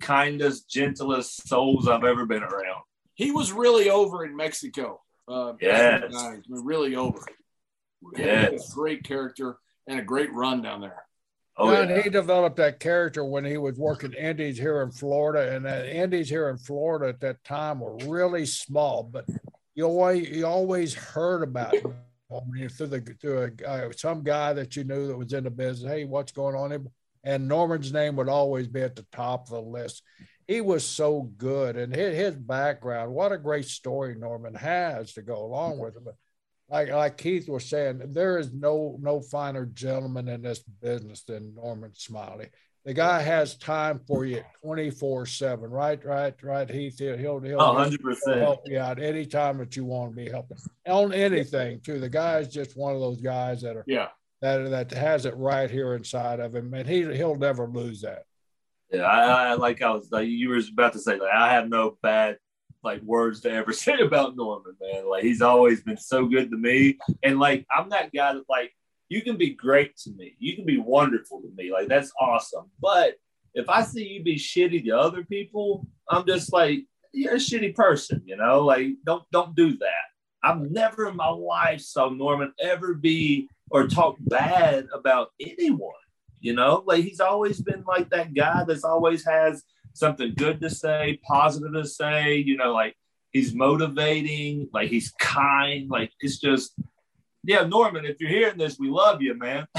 kindest, gentlest souls I've ever been around. He was really over in Mexico. Uh, Yes. back in the 90s. really over. Yes. great character and a great run down there. Oh and yeah. he developed that character when he was working indies here in Florida, and the indies here in Florida at that time were really small, but you always you always heard about him I mean, through the through a guy, some guy that you knew that was in the business. Hey, what's going on? here? And Norman's name would always be at the top of the list. He was so good, and his, his background. What a great story Norman has to go along with it. But like like Keith was saying, there is no no finer gentleman in this business than Norman Smiley. The guy has time for you 24 7, right? Right, right. Heath, he'll he'll, he'll Oh, 100%. help you out anytime that you want to be helping on anything too. The guy's just one of those guys that are Yeah. that that has it right here inside of him, and he he'll never lose that. Yeah, I, I like I was like you were about to say like I have no bad like words to ever say about Norman, man. Like he's always been so good to me. And like I'm that guy that like you can be great to me. You can be wonderful to me. Like that's awesome. But if I see you be shitty to other people, I'm just like, you're a shitty person, you know? Like don't don't do that. I've never in my life saw Norman ever be or talk bad about anyone. You know, like he's always been like that guy that's always has something good to say, positive to say, you know, like he's motivating, like he's kind, like it's just yeah, Norman, if you're hearing this, we love you, man.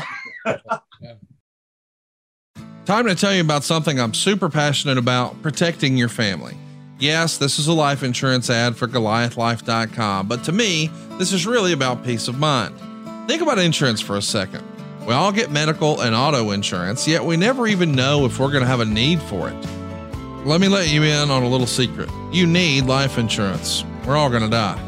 Time to tell you about something I'm super passionate about protecting your family. Yes, this is a life insurance ad for GoliathLife.com, but to me, this is really about peace of mind. Think about insurance for a second. We all get medical and auto insurance, yet we never even know if we're going to have a need for it. Let me let you in on a little secret. You need life insurance. We're all going to die.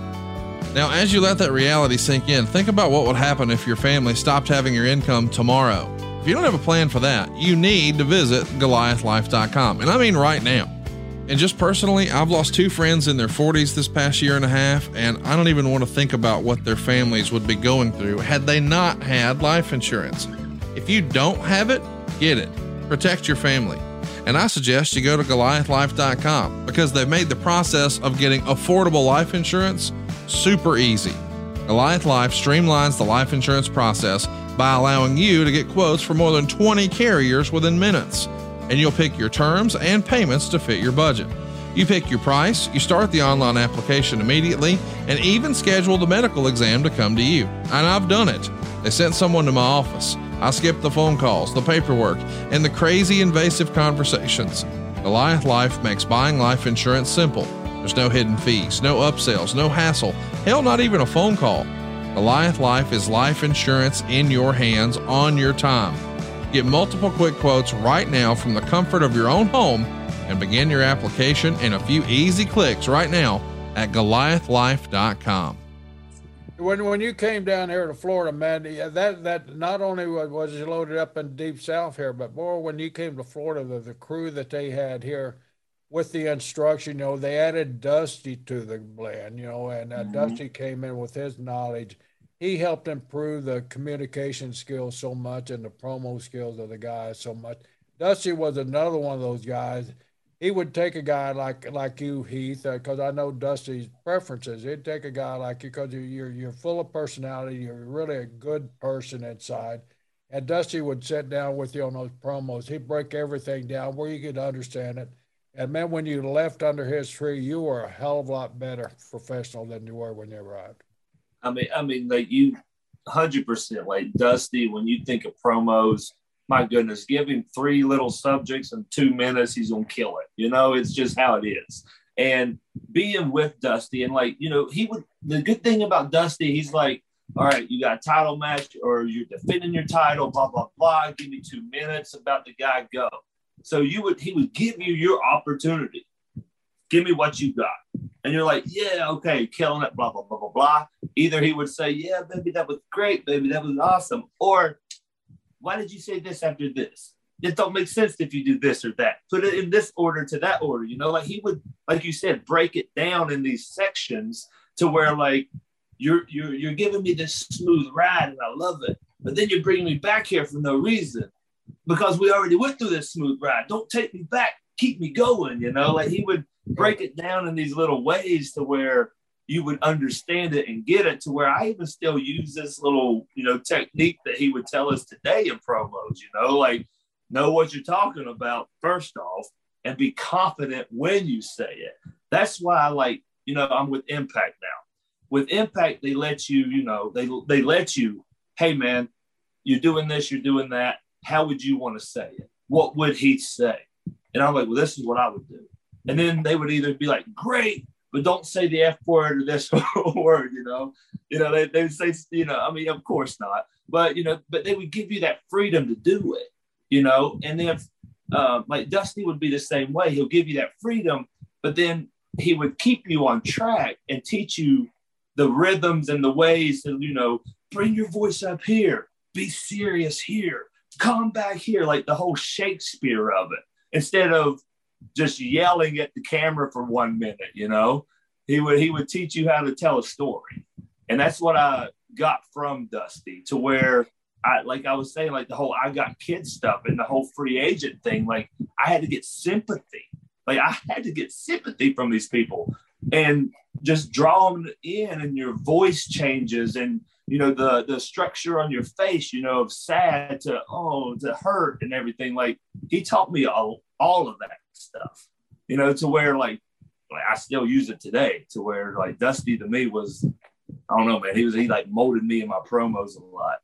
Now, as you let that reality sink in, think about what would happen if your family stopped having your income tomorrow. If you don't have a plan for that, you need to visit goliathlife.com. And I mean right now. And just personally, I've lost two friends in their 40s this past year and a half, and I don't even want to think about what their families would be going through had they not had life insurance. If you don't have it, get it. Protect your family. And I suggest you go to goliathlife.com because they've made the process of getting affordable life insurance super easy. Goliath Life streamlines the life insurance process by allowing you to get quotes for more than 20 carriers within minutes. And you'll pick your terms and payments to fit your budget. You pick your price, you start the online application immediately, and even schedule the medical exam to come to you. And I've done it. They sent someone to my office. I skipped the phone calls, the paperwork, and the crazy invasive conversations. Goliath Life makes buying life insurance simple. There's no hidden fees, no upsells, no hassle, hell, not even a phone call. Goliath Life is life insurance in your hands on your time. Get multiple quick quotes right now from the comfort of your own home and begin your application in a few easy clicks right now at goliathlife.com when when you came down here to Florida, man, that that not only was, was it loaded up in deep south here, but boy, when you came to Florida, the, the crew that they had here with the instruction, you know, they added Dusty to the blend, you know, and uh, mm-hmm. Dusty came in with his knowledge. He helped improve the communication skills so much and the promo skills of the guys so much. Dusty was another one of those guys he would take a guy like like you, Heath, because uh, I know Dusty's preferences. He'd take a guy like you because you're you're full of personality. You're really a good person inside. And Dusty would sit down with you on those promos. He'd break everything down where you could understand it. And man, when you left under his tree, you were a hell of a lot better professional than you were when you arrived. I mean, I mean, like you, hundred percent. Like Dusty, when you think of promos, my goodness, give him three little subjects in two minutes, he's gonna kill it. You know, it's just how it is. And being with Dusty and like, you know, he would the good thing about Dusty, he's like, all right, you got a title match or you're defending your title, blah, blah, blah. Give me two minutes about the guy go. So you would he would give you your opportunity. Give me what you got. And you're like, yeah, okay, killing it, blah, blah, blah, blah, blah. Either he would say, yeah, baby, that was great, baby, that was awesome. Or why did you say this after this? It don't make sense if you do this or that. Put it in this order to that order. You know, like he would, like you said, break it down in these sections to where like you're you're you're giving me this smooth ride and I love it, but then you're bringing me back here for no reason because we already went through this smooth ride. Don't take me back. Keep me going. You know, like he would break it down in these little ways to where you would understand it and get it to where I even still use this little, you know, technique that he would tell us today in promos, you know, like know what you're talking about first off and be confident when you say it. That's why I like, you know, I'm with Impact now. With Impact, they let you, you know, they they let you, hey man, you're doing this, you're doing that. How would you want to say it? What would he say? And I'm like, well, this is what I would do. And then they would either be like, great, but don't say the F word or this word, you know. You know, they, they would say, you know, I mean, of course not. But, you know, but they would give you that freedom to do it, you know. And then, uh, like Dusty would be the same way. He'll give you that freedom, but then he would keep you on track and teach you the rhythms and the ways to, you know, bring your voice up here, be serious here, come back here, like the whole Shakespeare of it, instead of just yelling at the camera for one minute. You know, he would he would teach you how to tell a story, and that's what I got from Dusty to where. I, like I was saying, like the whole I got kids stuff and the whole free agent thing, like I had to get sympathy. Like I had to get sympathy from these people and just draw them in and your voice changes and you know the the structure on your face you know of sad to oh to hurt and everything like he taught me all, all of that stuff you know to where like like i still use it today to where like dusty to me was i don't know man he was he like molded me in my promos a lot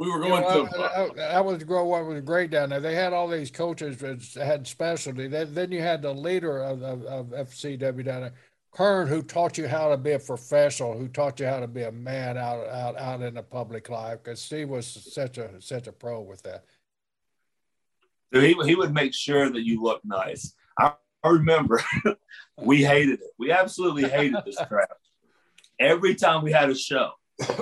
we were going You know, to. I, I, I was grow what was great down there. They had all these coaches that had specialty. Then, then you had the leader of, of, of FCW down there, Keirn, who taught you how to be a professional, who taught you how to be a man out out out in the public life. Because Steve was such a such a pro with that. Dude, he, he would make sure that you look nice. I, I remember we hated it. We absolutely hated this crap. Every time we had a show,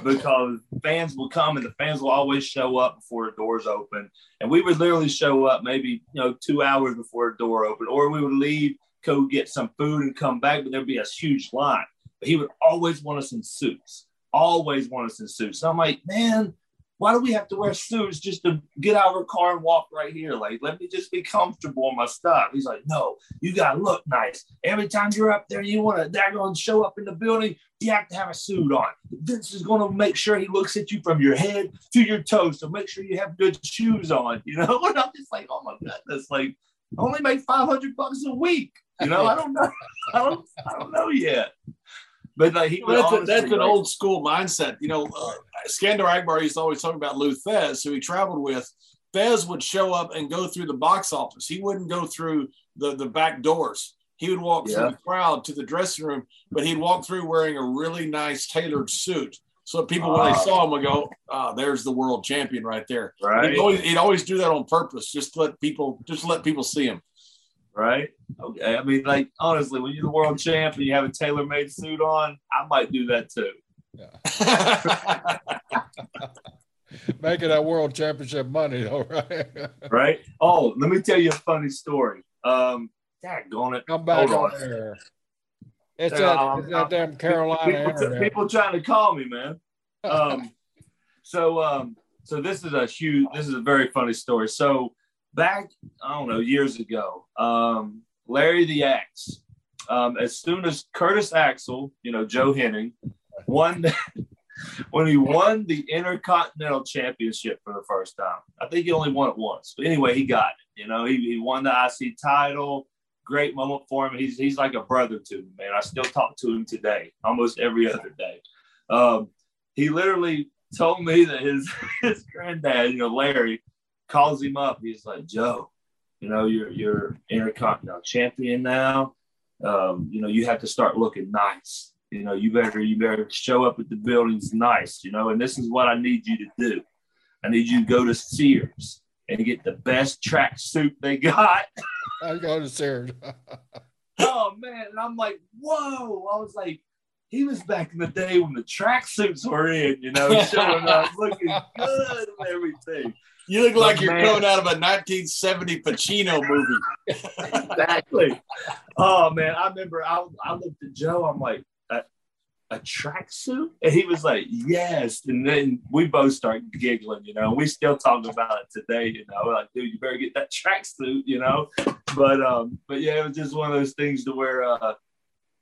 because fans will come and the fans will always show up before the doors open. And we would literally show up maybe, you know, two hours before the door opened, or we would leave, go get some food and come back, but there'd be a huge line. But he would always want us in suits, always want us in suits. So I'm like, man, why do we have to wear suits just to get out of our car and walk right here? Like, let me just be comfortable in my stuff. He's like, no, you gotta look nice. Every time you're up there, you want to daggone show up in the building, you have to have a suit on. Vince is gonna make sure he looks at you from your head to your toes. So make sure you have good shoes on, you know? And I'm just like, oh my goodness, like I only make 500 bucks a week. You know, I don't know. I don't, I don't know yet. But like he Well, that's, a, that's an old school mindset. You know, uh, Skandar Akbar used to always talk about Lou Thesz, who he traveled with. Thesz would show up and go through the box office. He wouldn't go through the, the back doors. He would walk Yeah. through the crowd to the dressing room, but he'd walk through wearing a really nice tailored suit. So people, when they Ah. saw him, would go, "Ah, there's the world champion right there." right. He'd always, he'd always do that on purpose, just let people, just let people see him. Right? Okay. I mean, like honestly, when you're the world champ and you have a tailor-made suit on, I might do that too. Making that world championship money, though, right? Right? Oh, let me tell you a funny story. Um, daggone it. Come back Hold on on. there. It's Yeah, that, um, it's that damn Carolina people, people trying to call me, man. Um, so, um, so this is a huge, this is a very funny story. So back, I don't know, years ago, um, Larry the Axe, um, as soon as Curtis Axel, you know, Joe Hennig, won, when he won the Intercontinental Championship for the first time, I think he only won it once, but anyway, he got it. You know, he, he won the IC title. Great moment for him. He's he's like a brother to me, man. I still talk to him today, almost every other day. Um, he literally told me that his his granddad, you know, Larry, calls him up. He's like, Joe, you know, you're you're intercontinental champion now. Um, you know, you have to start looking nice. You know, you better you better show up at the buildings nice. You know, and this is what I need you to do. I need you to go to Sears and get the best track suit they got. I go to Sears. oh man, and I'm like, whoa! I was like, he was back in the day when the tracksuits were in, you know, showing up, looking good and everything. You look like you're man- coming out of a 1970 Pacino movie. exactly. Oh man, I remember I, I looked at Joe. I'm like, a, a tracksuit, and he was like, yes. And then we both start giggling. You know, we still talk about it today. You know, like, dude, you better get that tracksuit. You know, but um, but yeah, it was just one of those things to where uh.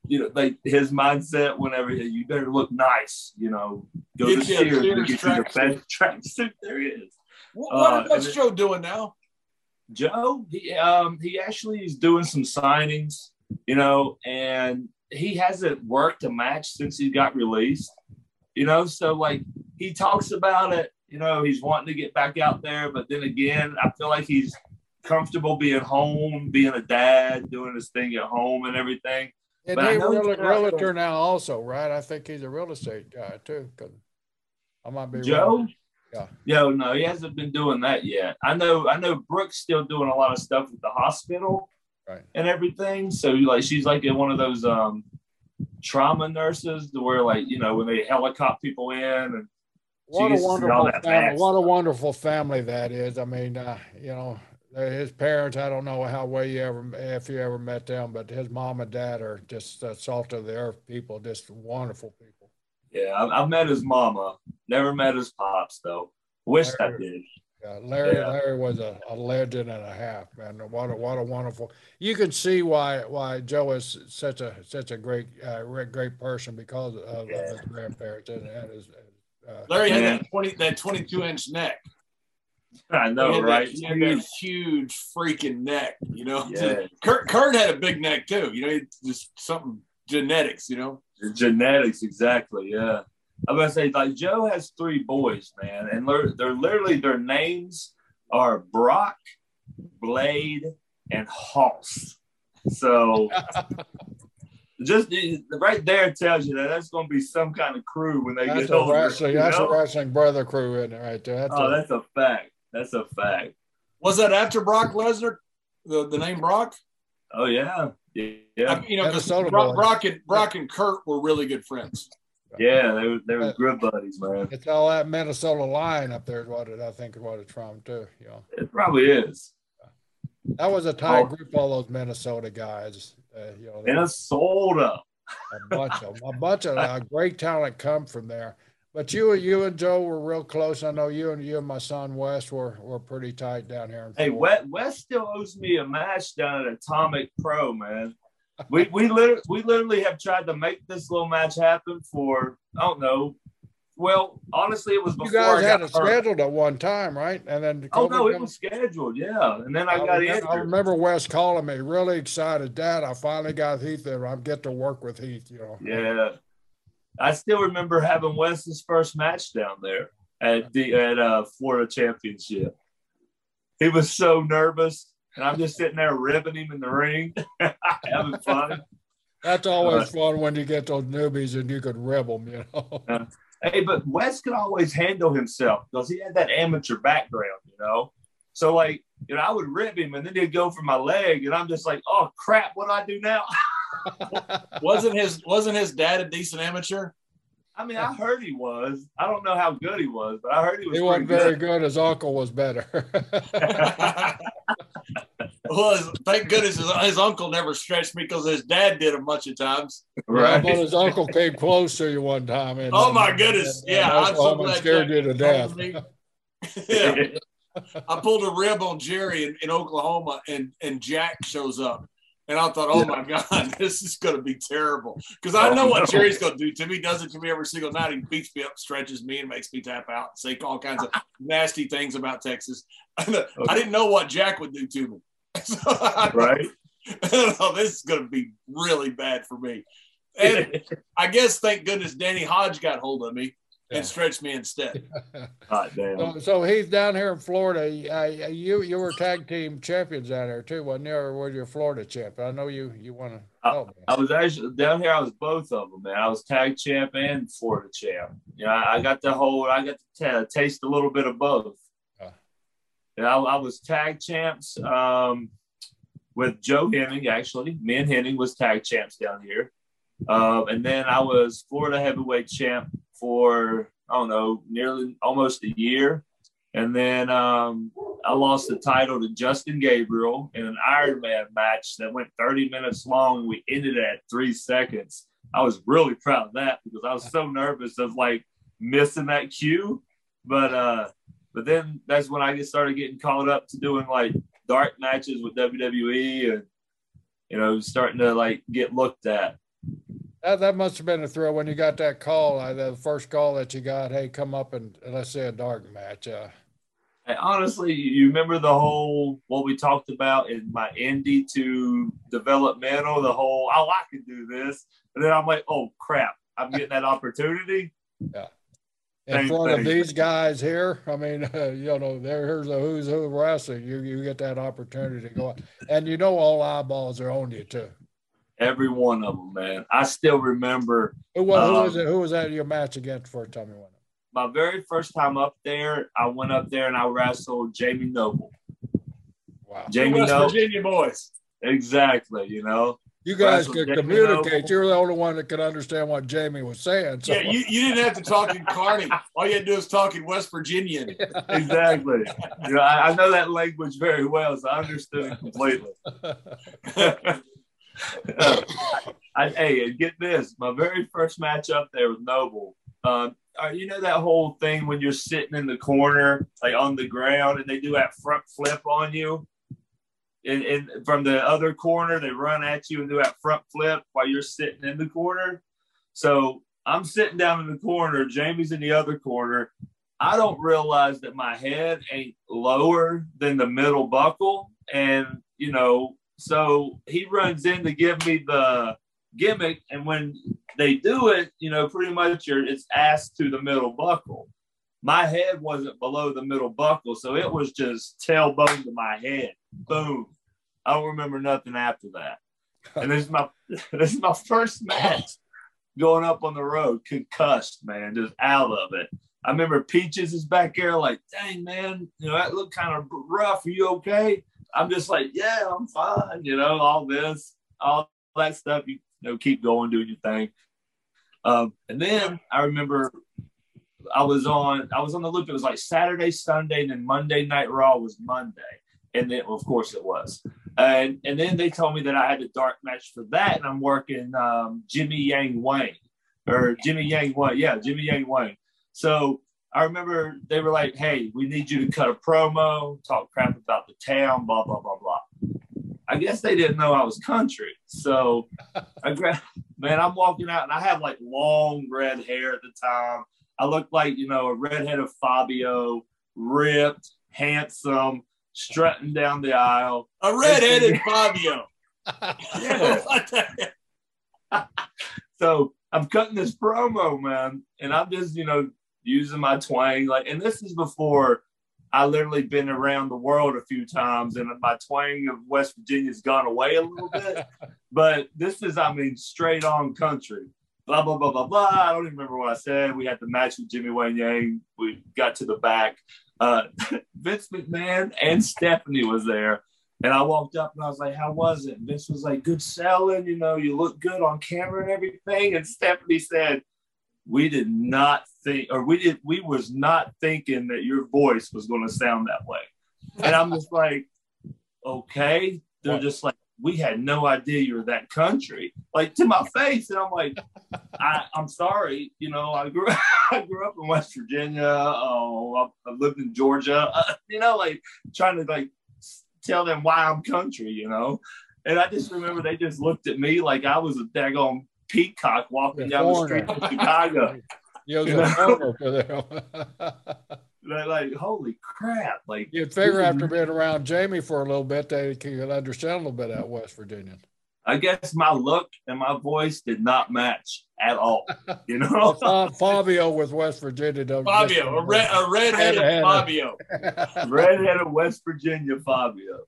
You know, like his mindset. Whenever you better look nice, you know, go Get to Sears Sears get you the best tracksuit there is. What, Uh, what- what's and Joe doing now? Joe, he um he actually is doing some signings, you know, and he hasn't worked a match since he got released, you know. So like he talks about it, you know, he's wanting to get back out there, but then again, I feel like he's comfortable being home, being a dad, doing his thing at home and everything. And But a know he's real- been out realtor now, also, right? I think he's a real estate guy too. 'cause I might be Joe, wrong. Yeah. Yo, no, he hasn't been doing that yet. I know, I know Brooke's still doing a lot of stuff with the hospital Right. and everything. So like she's like in one of those um trauma nurses to where like, you know, when they helicopter people in and What a wonderful that family! What a wonderful family that is. I mean, uh, you know, his parents, I don't know how well you ever, if you ever met them, but his mom and dad are just uh, salt of the earth people, just wonderful people. Yeah, I've, I've met his mama. Never met his pops though. Wish I did. Yeah, Larry, Yeah. Larry was a, a legend and a half, man. What a what a wonderful. You can see why why Joe is such a such a great uh, re- great person because of, of his grandparents and, and his. Uh, Larry had Man. that twenty that twenty two inch neck. I know, had right? That, he had that huge freaking neck. You know, Yeah. Curt Curt had a big neck too. You know, he- just something genetics. You know. The genetics, exactly. Yeah. I'm gonna say like Joe has three boys, man, and they're, they're literally their names are Brock, Blade, and Hoss. So just right there tells you that that's gonna be some kind of crew when they that's get a older. wrestling. you That's know? a wrestling brother crew in it right there. That's oh, a- that's a fact. That's a fact. Was that after Brock Lesnar? The the name Brock. Oh yeah, yeah, yeah. I- you know, because Minnesota Brock. Brock and Brock and Curt were really good friends. yeah they were they were good buddies, man. it's all that Minnesota line up there is what it, I think is what it's from too. You know, It probably is. that was a tight Oh. group. All those Minnesota guys. Uh, you know, they- Minnesota. a bunch of a bunch of uh, great talent come from there. But you you and Joe were real close. I know you and you and my son Wes were were pretty tight down here. Hey. Wes, Wes still owes me a match down at Atomic Pro, man. We we literally we literally have tried to make this little match happen for I don't know. Well, honestly, it was you guys had it hurt. scheduled at one time, right? And then Oh COVID no, it was scheduled, yeah. And then I, I got remember, I remember Wes calling me, really excited. Dad, I finally got Heath there. I get to work with Heath. You know. Yeah, I still remember having Wes's first match down there at the at uh, Florida Championship. He was so nervous, and I'm just sitting there ribbing him in the ring, having fun. That's always fun when you get those newbies and you could rib them. You know. Hey, but Wes could always handle himself because he had that amateur background, you know. So like, you know, I would rib him, and then he'd go for my leg, and I'm just like, oh crap, what do I do now? Wasn't his wasn't his dad a decent amateur? I mean, I heard he was. I don't know how good he was, but I heard he was. he wasn't very good. good. His uncle was better. well, thank goodness his, his uncle never stretched me because his dad did a bunch of times. Yeah, right? but his uncle came close to you one time. And, Oh my goodness! and- and Yeah, I'm so glad scared you to death. yeah, I pulled a rib on Jerry in, in Oklahoma, and and Jack shows up, and I thought, oh my god, this is going to be terrible because I Oh, know what no. Jerry's going to do to me. He does it to me every single night. He beats me up, stretches me, and makes me tap out, and say all kinds of nasty things about Texas. Uh, I didn't know what Jack would do to me. So I- right? oh, this is going to be really bad for me. And I guess thank goodness Danny Hodge got hold of me Yeah. and stretched me instead. Damn. So, so he's down here in Florida. Uh, you you were tag team champions down there too, wasn't you? Or were you a Florida champ? I know you you want to. Oh, I was actually down here. I was both of them, man. I was tag champ and Florida champ. You know, I, I got the whole. I got to ta taste a little bit of both. Yeah. And I, I was tag champs um, with Joe Hennig. Actually, me and Hennig was tag champs down here. Um, and then I was Florida heavyweight champ for I don't know, nearly almost a year. And then um, I lost the title to Justin Gabriel in an Ironman match that went 30 minutes long. We ended at three seconds. I was really proud of that because I was so nervous of like missing that cue. But uh, but then that's when I get started getting caught up to doing like dark matches with WWE and you know starting to like get looked at. That, that must have been a thrill when you got that call. Uh, the first call that you got. Hey, come up and let's say a dark match. Uh, honestly, you remember the whole what we talked about in my indie to developmental, the whole oh I can do this, and then I'm like, oh crap, I'm getting that opportunity. Yeah. In front of these guys here. I mean, uh, you know, there, here's a who's who wrestling. You you get that opportunity to go, out. and you know all eyeballs are on you too. Every one of them, man. I still remember Who was who was Um, it? Who was that your match against for Tommy Winner? my very first time up there. I went up there and I wrestled Jamie Noble. Wow. Jamie West Noble, Virginia boys. exactly. You know, You guys could communicate. You're the only one that could understand what Jamie was saying. So. Yeah, you, you didn't have to talk in carny. All you had to do was talk in West Virginian. exactly. You know, I, I, know that language very well, so I understood it completely. uh, I, hey, get this. My very first match up there with Noble. Um, you know that whole thing when you're sitting in the corner, like on the ground, and they do that front flip on you? and, and from the other corner, they run at you and do that front flip while you're sitting in the corner. So I'm sitting down in the corner, Jamie's in the other corner. I don't realize that my head ain't lower than the middle buckle. And, you know, so he runs in to give me the gimmick. And when they do it, you know, pretty much you're, it's ass to the middle buckle. My head wasn't below the middle buckle. So it was just tailbone to my head. Boom. I don't remember nothing after that. And this is my this is my first match going up on the road, concussed, man, just out of it. I remember Peaches is back there, like, dang man, you know, that looked kind of rough. Are you okay? I'm just like, yeah, I'm fine, you know, all this, all that stuff. You, you know, keep going, doing your thing. Um, and then I remember I was on I was on the loop. It was like Saturday, Sunday, and then Monday Night Raw was Monday. And then of course it was. And and then they told me that I had a dark match for that, and I'm working um, Jimmy Yang Wang or Jimmy Yang Wang, yeah, Jimmy Yang Wang. So I remember they were like, "Hey, we need you to cut a promo, talk crap about the town, blah blah blah blah." I guess they didn't know I was country, so I grabbed. Man, I'm walking out, and I have like long red hair at the time. I looked like you know a redheaded Fabio, ripped, handsome strutting down the aisle. A redheaded Fabio. so I'm cutting this promo, man, and I'm just, you know, using my twang. Like, and this is before I literally been around the world a few times, and my twang of West Virginia's gone away a little bit. but this is, I mean, straight on country. Blah blah blah blah blah. I don't even remember what I said. We had the match with Jimmy Wang Yang. We got to the back uh, Vince McMahon and Stephanie was there. And I walked up and I was like, How was it? And Vince was like, Good selling, you know, you look good on camera and everything. And Stephanie said, We did not think, or we did, we was not thinking that your voice was going to sound that way. And I'm just like, Okay. They're just like, we had no idea you were that country, like to my face. And I'm like, I, am sorry, you know, I grew I grew up in West Virginia. Oh, I, I lived in Georgia. Uh, you know, like trying to like tell them why I'm country, you know. And I just remember they just looked at me like I was a daggone peacock walking down the street in Chicago. you know? like, holy crap! Like you'd figure after being around Jamie for a little bit, they could understand a little bit about West Virginia. I guess my look and my voice did not match at all. You know, well, Fabio with West Virginia. Fabio, a, red, a redheaded Fabio, redheaded West Virginia Fabio.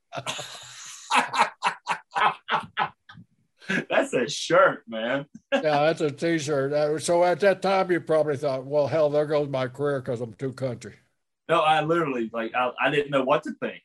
That's a shirt, man. yeah, that's a t-shirt. So at that time, you probably thought, "Well, hell, there goes my career because I'm too country." No, I literally like I, I didn't know what to think.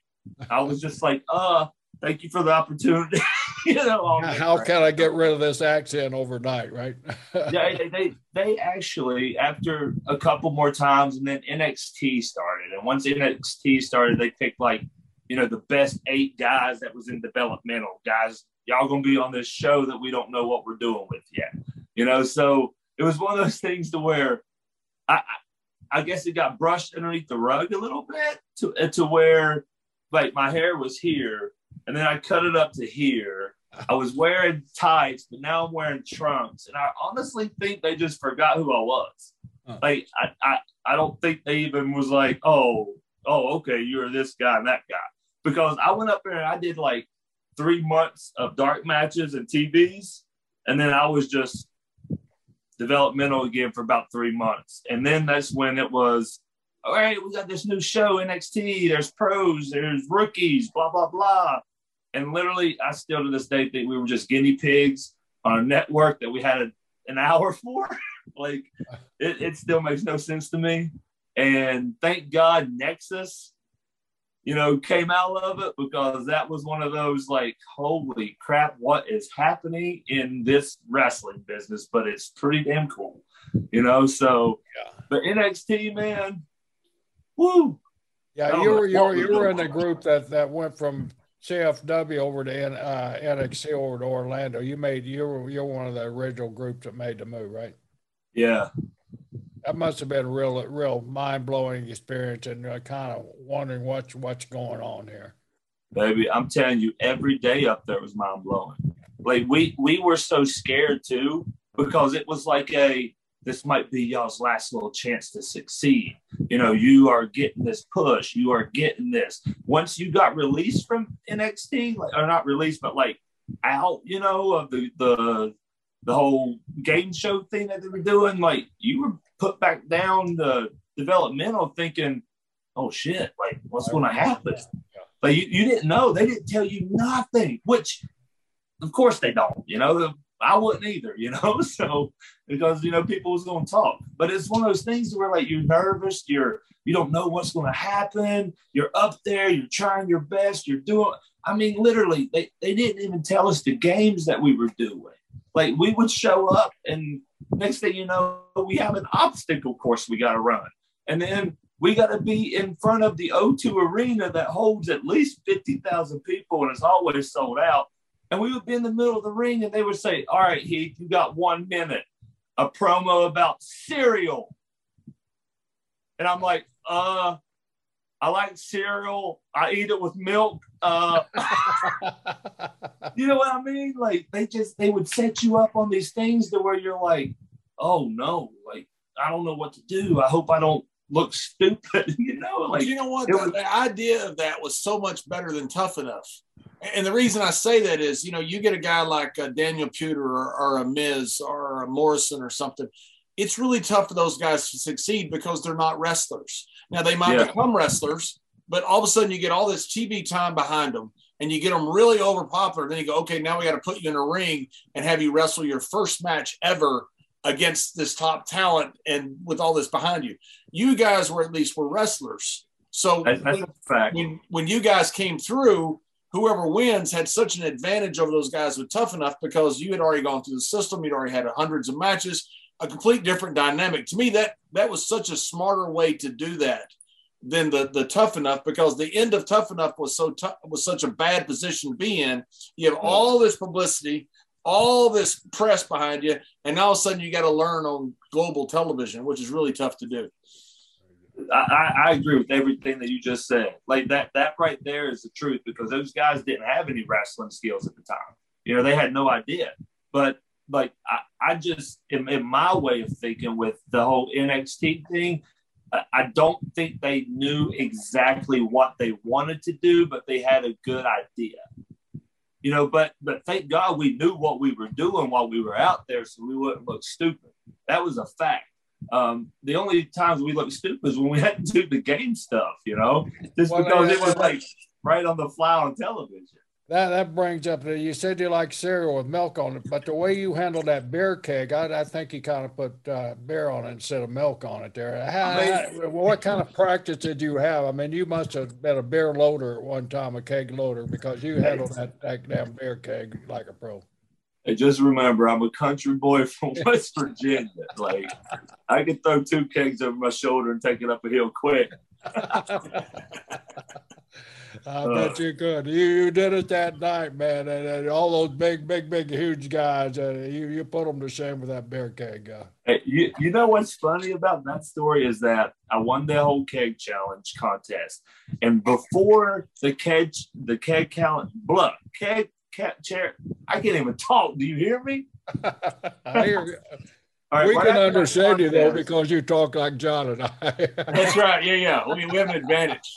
I was just like, uh, thank you for the opportunity. you know, how can I get rid of this accent overnight, right? yeah, they they actually after a couple more times, and then NXT started, and once NXT started, they picked like you know the best eight guys that was in developmental guys. Y'all gonna be on this show that we don't know what we're doing with yet, you know. So it was one of those things to where I I guess it got brushed underneath the rug a little bit to uh, to where like my hair was here and then I cut it up to here. I was wearing tights, but now I'm wearing trunks. And I honestly think they just forgot who I was. Huh. Like I, I I don't think they even was like, oh, oh, okay, you're this guy and that guy. Because I went up there and I did like three months of dark matches and TVs, and then I was just developmental again for about three months. And then that's when it was, all right, we got this new show, NXT. There's pros, there's rookies, blah, blah, blah. And literally, I still to this day think we were just guinea pigs on a network that we had a, an hour for. like, it, it still makes no sense to me. And thank God Nexus you know, came out of it because that was one of those like, holy crap, what is happening in this wrestling business? But it's pretty damn cool, you know. So, yeah. but NXT, man, woo. Yeah, you were you were, you were in the group that that went from CFW over to uh, NXT over to Orlando. You made you were you're one of the original groups that made the move, right? Yeah, that must have been a real, real mind blowing experience, and uh, kind of wondering what's what's going on here. Baby, I'm telling you, every day up there was mind blowing. Like we we were so scared too because it was like a this might be y'all's last little chance to succeed. You know, you are getting this push, you are getting this. Once you got released from NXT, like, or not released, but like out, you know, of the the the whole game show thing that they were doing, like you were put back down the developmental thinking, oh shit, like what's going to happen? But you, you didn't know. They didn't tell you nothing, which of course they don't, you know. I wouldn't either, you know. So because you know people was going to talk, but it's one of those things where like you're nervous, you're you don't know what's going to happen. You're up there, you're trying your best, you're doing. I mean, literally, they they didn't even tell us the games that we were doing. Like we would show up and next thing you know, we have an obstacle course we got to run. And then we got to be in front of the O2 arena that holds at least 50,000 people and it's always sold out. And we would be in the middle of the ring and they would say, All right, Heath, you got one minute, a promo about cereal. And I'm like, Uh, I like cereal. I eat it with milk. Uh, you know what I mean? Like they just they would set you up on these things to where you're like, oh no, like I don't know what to do. I hope I don't look stupid. you know, like you know what? The, was, the idea of that was so much better than tough enough. And the reason I say that is, you know, you get a guy like uh, Daniel Puder or, or a Miz or a Morrison or something. It's really tough for those guys to succeed because they're not wrestlers. Now they might yeah. become wrestlers, but all of a sudden you get all this TV time behind them and you get them really over popular. Then you go, okay, now we got to put you in a ring and have you wrestle your first match ever against this top talent and with all this behind you. You guys were at least were wrestlers. So that's, that's when, when, when you guys came through, whoever wins had such an advantage over those guys with tough enough because you had already gone through the system, you'd already had hundreds of matches a complete different dynamic. To me, that that was such a smarter way to do that than the the tough enough because the end of tough enough was so tough was such a bad position to be in. You have all this publicity, all this press behind you, and all of a sudden you got to learn on global television, which is really tough to do. I, I, agree with everything that you just said. Like that, that right there is the truth because those guys didn't have any wrestling skills at the time. You know, they had no idea. But like I, I just in, in, my way of thinking with the whole NXT thing, I don't think they knew exactly what they wanted to do, but they had a good idea. You know, but but thank God we knew what we were doing while we were out there, so we wouldn't look stupid. That was a fact. Um, the only times we looked stupid is when we had to do the game stuff, you know, just well, because it was like right on the fly on television. That that brings up that you said you like cereal with milk on it, but the way you handled that beer keg, I, I think you kind of put uh, beer on it instead of milk on it there. How, I mean, how, what kind of practice did you have? I mean, you must have been a beer loader at one time, a keg loader, because you handled that, that damn beer keg like a pro. Hey, just remember, I'm a country boy from West Virginia. Like, I can throw two kegs over my shoulder and take it up a hill quick. I bet you could. You, you did it that night, man. And, and all those big, big, big, huge guys, uh, you, you put them to shame with that bear keg guy. Hey, you, you know what's funny about that story is that I won the whole keg challenge contest. And before the keg, the keg challenge, blah, keg, keg, chair, I can't even talk. Do you hear me? I hear Right, we can understand you though because you talk like John and I. That's right. Yeah, yeah. I mean, we have an advantage.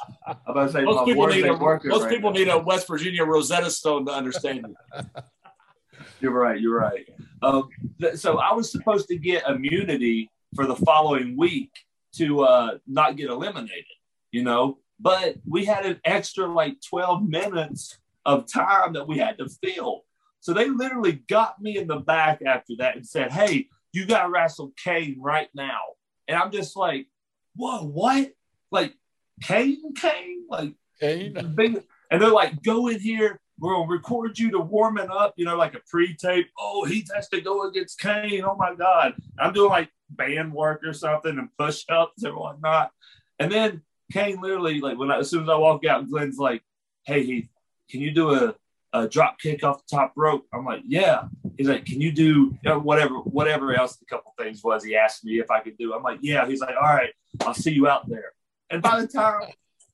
most people need a most right people need a West Virginia Rosetta Stone to understand you. You're right. You're right. Um, th- so I was supposed to get immunity for the following week to uh, not get eliminated. You know, but we had an extra like 12 minutes of time that we had to fill. So they literally got me in the back after that and said, "Hey." You got to wrestle Kane right now. And I'm just like, whoa, what? Like Kane, Kane? Like, Kane. Big, and they're like, go in here. We're gonna record you to warming up, you know, like a pre-tape. Oh, he has to go against Kane. Oh my God. I'm doing like band work or something and push-ups and whatnot. And then Kane literally, like when I, as soon as I walk out, Glenn's like, Hey Heath, can you do a, a drop kick off the top rope? I'm like, Yeah. He's like, Can you do whatever, whatever else the couple things was he asked me if I could do? I'm like, Yeah. He's like, All right, I'll see you out there. And by the time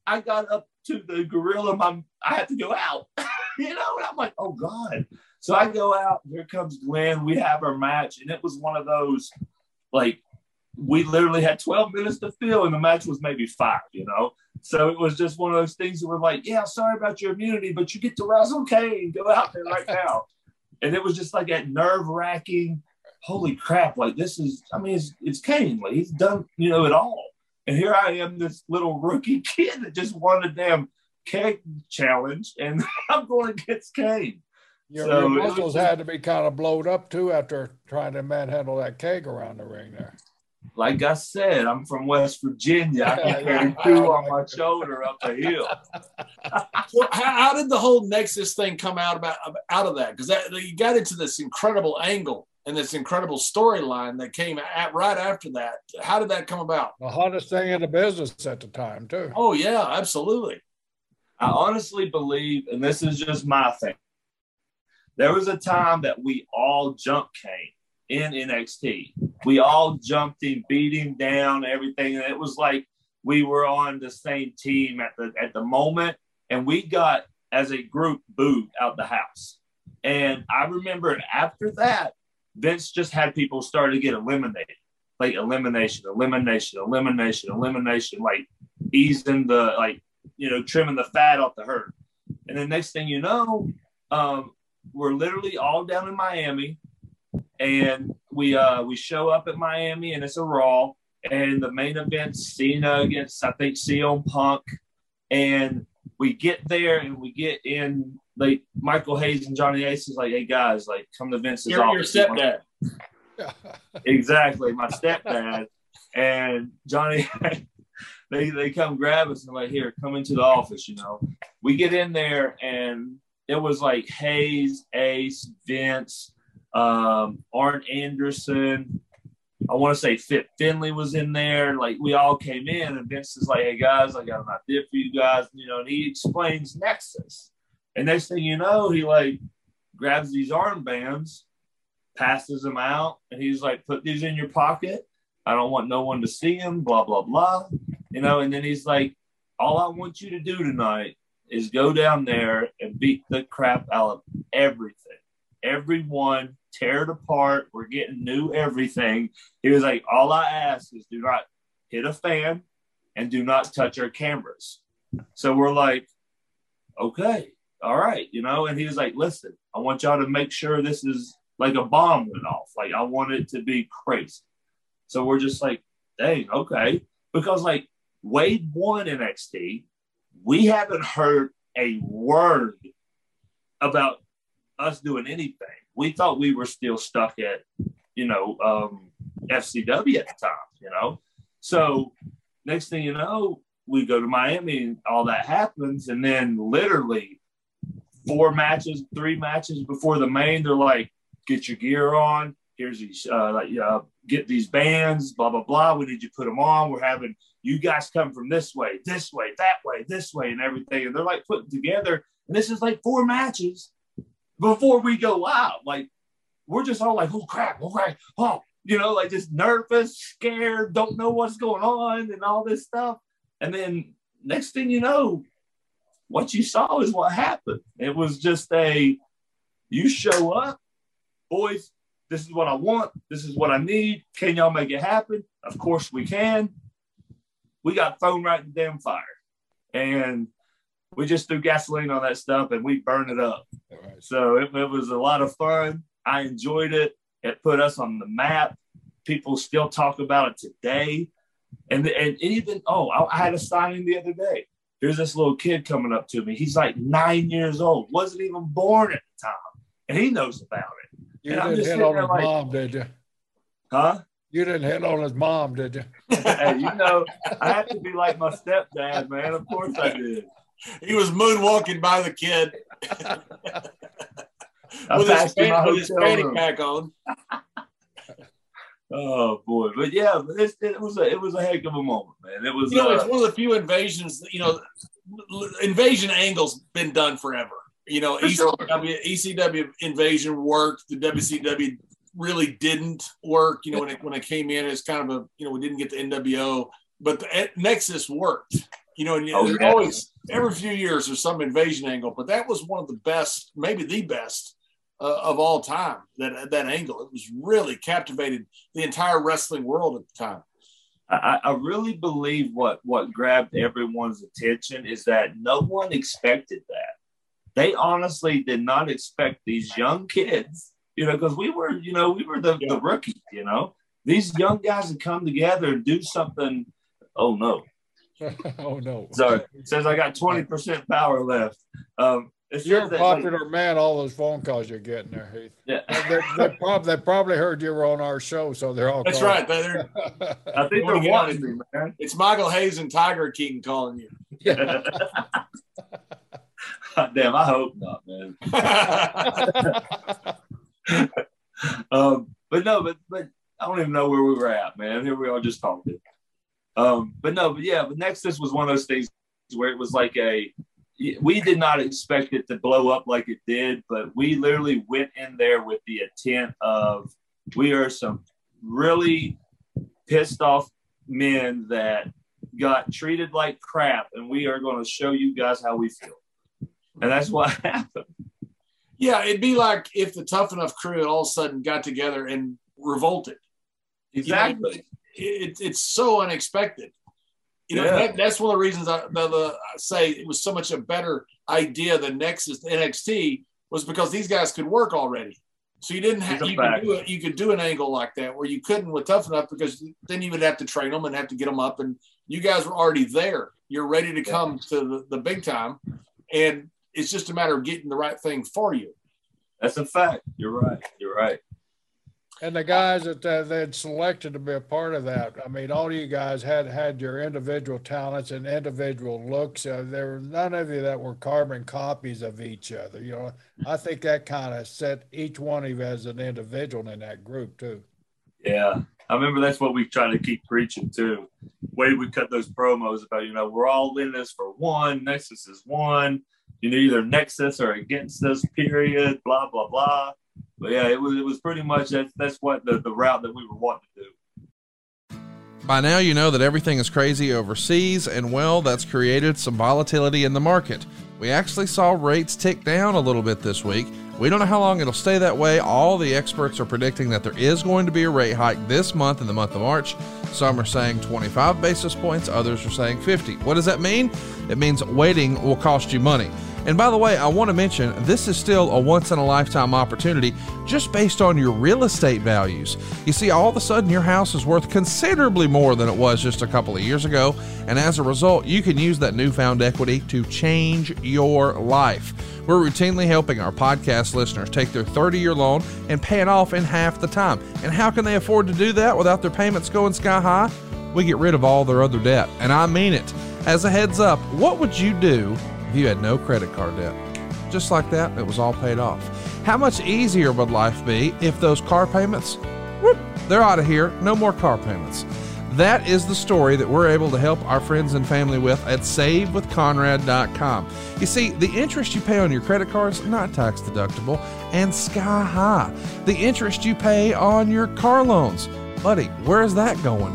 I got up to the gorilla, my I had to go out. you know, and I'm like, oh God. So I go out, here comes Glenn. We have our match, and it was one of those like we literally had 12 minutes to fill, and the match was maybe five, you know. So it was just one of those things that were like, yeah, sorry about your immunity, but you get to wrestle Kane. Go out there right now. And it was just like that nerve wracking, holy crap, like this is, I mean, it's, it's Kane. Like he's done, you know, it all. And here I am, this little rookie kid that just won a damn keg challenge, and I'm going against Kane. Your, so your muscles was, had to be kind of blowed up too after trying to manhandle that keg around the ring there. Like I said, I'm from West Virginia. I can carry two on my shoulder up the hill. well, how, how, did the whole Nexus thing come out about out of that? Because you got into this incredible angle and this incredible storyline that came at, right after that. How did that come about? The hottest thing in the business at the time, too. Oh yeah, absolutely. I honestly believe, and this is just my thing. There was a time that we all jumped Kane in NXT. We all jumped him, beat him down, everything, and it was like we were on the same team at the at the moment, and we got as a group booed out the house. And I remember after that, Vince just had people start to get eliminated, like elimination, elimination, elimination, elimination, like easing the like you know trimming the fat off the herd. And then next thing you know, um, we're literally all down in Miami, and we uh, we show up at Miami, and it's a Raw, and the main event Cena against I think CM Punk, and we get there and we get in like Michael Hayes and Johnny Ace is like, hey guys, like come to Vince's You're office. Your stepdad. exactly, my stepdad. and Johnny they they come grab us and like, here, come into the office, you know. We get in there and it was like Hayes, Ace, Vince, um, Arn Anderson. I want to say Fit Finlay was in there. Like we all came in, and Vince is like, "Hey guys, I got an idea for you guys," you know. And he explains Nexus, and next thing you know, he like grabs these armbands, passes them out, and he's like, put these in your pocket. I don't want no one to see them, blah, blah, blah. You know, and then he's like, all I want you to do tonight is go down there and beat the crap out of everything. Everyone, tear it apart. We're getting new everything. He was like, all I ask is do not hit a fan and do not touch our cameras. So we're like, okay all right, you know. And he was like, listen, I want y'all to make sure this is like a bomb went off. Like I want it to be crazy. So we're just like, dang, okay. Because like Wade won NXT, we haven't heard a word about us doing anything. We thought we were still stuck at, you know, um, FCW at the time, you know. So next thing you know, we go to Miami and all that happens. And then literally four matches, three matches before the main, they're like, get your gear on. Here's these, uh, like, uh, get these bands, blah, blah, blah. We need you put them on. We're having you guys come from this way, this way, that way, this way, and everything. And they're like putting together. And this is like four matches before we go out. Like, we're just all like, oh crap, oh crap, oh, you know, like just nervous, scared, don't know what's going on, and all this stuff. And then next thing you know, what you saw is what happened. It was just a you show up, boys, this is what I want, this is what I need. Can y'all make it happen? Of course we can. We got thrown right in the damn fire. And we just threw gasoline on that stuff and we burned it up. Right. So it, it was a lot of fun. I enjoyed it. It put us on the map. People still talk about it today. And, and even, oh, I, I had a signing the other day here's this little kid coming up to me. He's like nine years old, wasn't even born at the time, and he knows about it. You and didn't hit on his like, mom, did you? Huh? You didn't hit on his mom, did you? hey, you know, I have to be like my stepdad, man. Of course I did. he was moonwalking by the kid with his, passed in my fan, with his fanny pack on. Oh boy, but yeah, it, it was a it was a heck of a moment, man. It was. You know, it's uh, one of the few invasions. You know, invasion angles been done forever. You know, For sure. ECW, ECW invasion worked. The WCW really didn't work. You know, when it when it came in, it's kind of a you know we didn't get the NWO, but the eh, Nexus worked. You know, and Oh, yeah. always every few years there's some invasion angle, but that was one of the best, maybe the best uh, of all time. That that angle, it was really captivated the entire wrestling world at the time. I, I really believe what what grabbed everyone's attention is that no one expected that. They honestly did not expect these young kids, you know, because we were, you know, we were the, Yeah. the rookies, you know. These young guys would come together and do something. Oh no. oh no. Sorry. It says I got 20% power left. Um it You're a that, like- popular man. All those phone calls you're getting there, Heath. yeah. They, they, prob- they probably heard you were on our show, so they're all. That's calling. right. They're, I think they're get wanting of me, man. It's Michael Hayes and Tiger King calling you. Yeah. Damn, I hope not, man. um, but no, but but I don't even know where we were at, man. Here we are just talking. Um, but no, but yeah, but Nexus was one of those things where it was like a we did not expect it to blow up like it did, but we literally went in there with the intent of we are some really pissed off men that got treated like crap, and we are going to show you guys how we feel. And that's what happened. yeah, it'd be like if the Tough Enough crew had all of a sudden got together and revolted. Exactly. It, it's so unexpected. You know, Yeah. that, that's one of the reasons I, the, the, I say it was so much a better idea than Nexus NXT was because these guys could work already. So you didn't have a you could do it. You could do an angle like that where you couldn't with Tough Enough because then you would have to train them and have to get them up, and you guys were already there. You're ready to come to the, the big time, and it's just a matter of getting the right thing for you. That's a fact. You're right. You're right. And the guys that uh, they'd selected to be a part of that, I mean, all you guys had had your individual talents and individual looks. Uh, there were none of you that were carbon copies of each other. You know, I think that kind of set each one of you as an individual in that group too. Yeah. I remember that's what we try to keep preaching too. Way we cut those promos about, you know, we're all in this for one. Nexus is one. You know, either Nexus or against us, period, blah, blah, blah. But yeah, it was it was pretty much that's that's what the, the route that we were wanting to do. By now, you know that everything is crazy overseas, and well, that's created some volatility in the market. We actually saw rates tick down a little bit this week. We don't know how long it'll stay that way. All the experts are predicting that there is going to be a rate hike this month in the month of March. Some are saying 25 basis points, others are saying 50. What does that mean? It means waiting will cost you money. And by the way, I want to mention this is still a once in a lifetime opportunity just based on your real estate values. You see, all of a sudden your house is worth considerably more than it was just a couple of years ago. And as a result, you can use that newfound equity to change your life. We're routinely helping our podcast listeners take their 30 year loan and pay it off in half the time. And how can they afford to do that without their payments going sky high? We get rid of all their other debt. And I mean it. As a heads up, what would you do you had no credit card debt? Just like that, it was all paid off. How much easier would life be if those car payments, whoop, they're out of here, no more car payments? That is the story that we're able to help our friends and family with at savewithconrad.com. You see, the interest you pay on your credit cards not tax deductible and sky high. The interest you pay on your car loans, buddy, where is that going?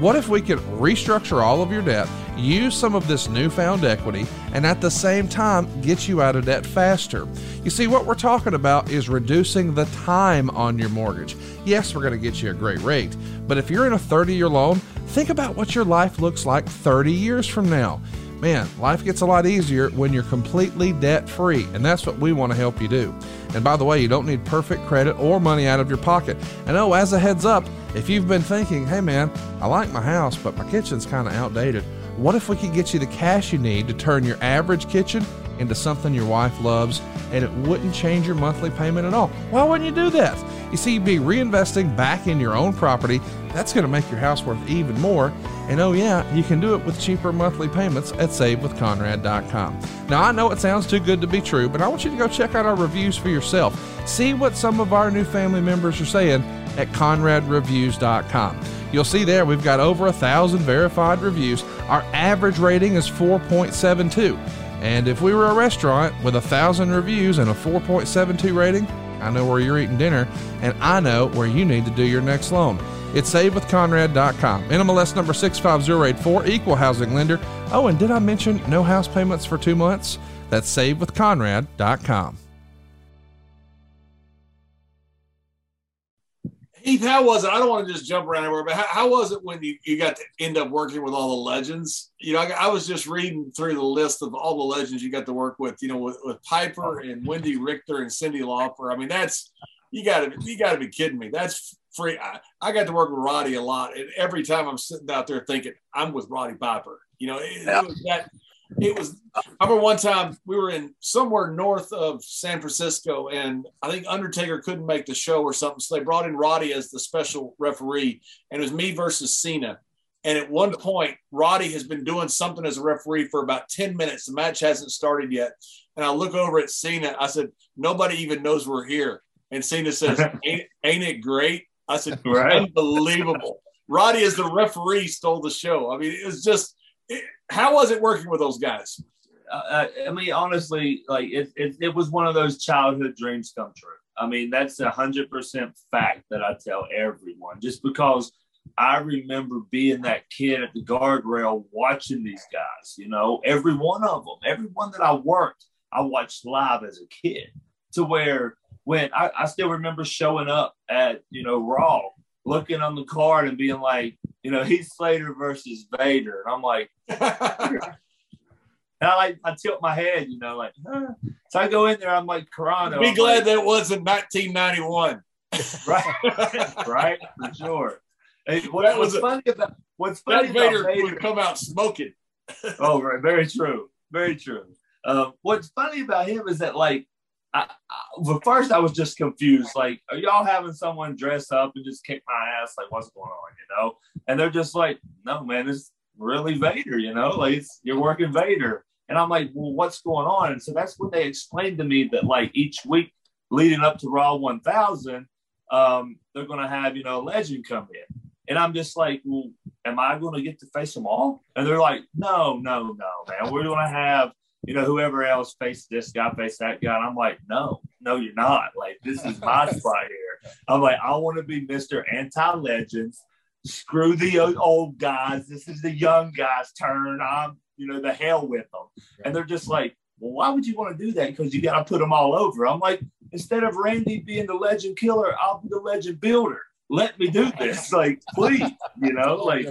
What if we could restructure all of your debt, use some of this newfound equity, and at the same time get you out of debt faster? You see, what we're talking about is reducing the time on your mortgage. Yes, we're going to get you a great rate, but if you're in a 30 year loan, think about what your life looks like 30 years from now. Man, life gets a lot easier when you're completely debt free, and that's what we want to help you do. And by the way, you don't need perfect credit or money out of your pocket. And oh, as a heads up, if you've been thinking, hey man, I like my house, but my kitchen's kind of outdated, what if we could get you the cash you need to turn your average kitchen into something your wife loves and it wouldn't change your monthly payment at all? Why wouldn't you do that? You see, you'd be reinvesting back in your own property. That's going to make your house worth even more. And oh, yeah, you can do it with cheaper monthly payments at savewithconrad.com. Now, I know it sounds too good to be true, but I want you to go check out our reviews for yourself. See what some of our new family members are saying at conradreviews.com. You'll see there we've got over a thousand verified reviews. Our average rating is 4.72. And if we were a restaurant with a thousand reviews and a 4.72 rating, I know where you're eating dinner, and I know where you need to do your next loan. It's savewithconrad.com. NMLS number 65084, equal housing lender. Oh, and did I mention no house payments for two months? That's savewithconrad.com. Heath, how was it? I don't want to just jump around everywhere, but how, how was it when you, you got to end up working with all the legends? You know, I, I, was just reading through the list of all the legends you got to work with. You know, with, with Piper and Wendi Richter and Cyndi Lauper. I mean, that's you got to you got to be kidding me. That's free. I, I, got to work with Roddy a lot, and every time I'm sitting out there thinking I'm with Roddy Piper. You know, it, yeah. it was that it was I remember one time we were in somewhere north of San Francisco and I think Undertaker couldn't make the show or something. So they brought in Roddy as the special referee and it was me versus Cena. And at one point, Roddy has been doing something as a referee for about 10 minutes. The match hasn't started yet. And I look over at Cena. I said, Nobody even knows we're here. And Cena says, Ain't, ain't it great? I said, right. Unbelievable. Roddy, as the referee, stole the show. I mean, it was just how was it working with those guys? Uh, I mean, honestly, like it, it, it was one of those childhood dreams come true. I mean, that's a hundred percent fact that I tell everyone. Just because I remember being that kid at the guardrail watching these guys. You know, every one of them, every one that I worked, I watched live as a kid. To where when I, I still remember showing up at you know Raw, looking on the card and being like, you know, Heath Slater versus Vader. And I'm like, and I like I tilt my head, you know, like huh. so I go in there, I'm like Carrano. Be I'm glad like, that wasn't 1991. right, right, for sure. Hey, what, that what's funny about what's funny Vader, about Vader would come out smoking. oh, right, very true, very true. Um, what's funny about him is that like I, I, first I was just confused. Like, are y'all having someone dress up and just kick my ass? Like, what's going on? You know? And they're just like, no, man, it's really Vader. You know, like you're working Vader. And I'm like, well, what's going on? And so that's when they explained to me that like each week leading up to Raw 1000, um, they're going to have you know a legend come in. And I'm just like, well, am I going to get to face them all? And they're like, no, no, no, man. We're going to have you know, whoever else face this guy, face that guy. And I'm like, no, no, you're not. Like, this is my spot here. I'm like, I want to be Mr. Anti Legends. Screw the old guys. This is the young guys' turn. I'm, you know, the hell with them. And they're just like, well, why would you want to do that? Because you got to put them all over. I'm like, instead of Randy being the legend killer, I'll be the legend builder let me do this. Like, please, you know, like,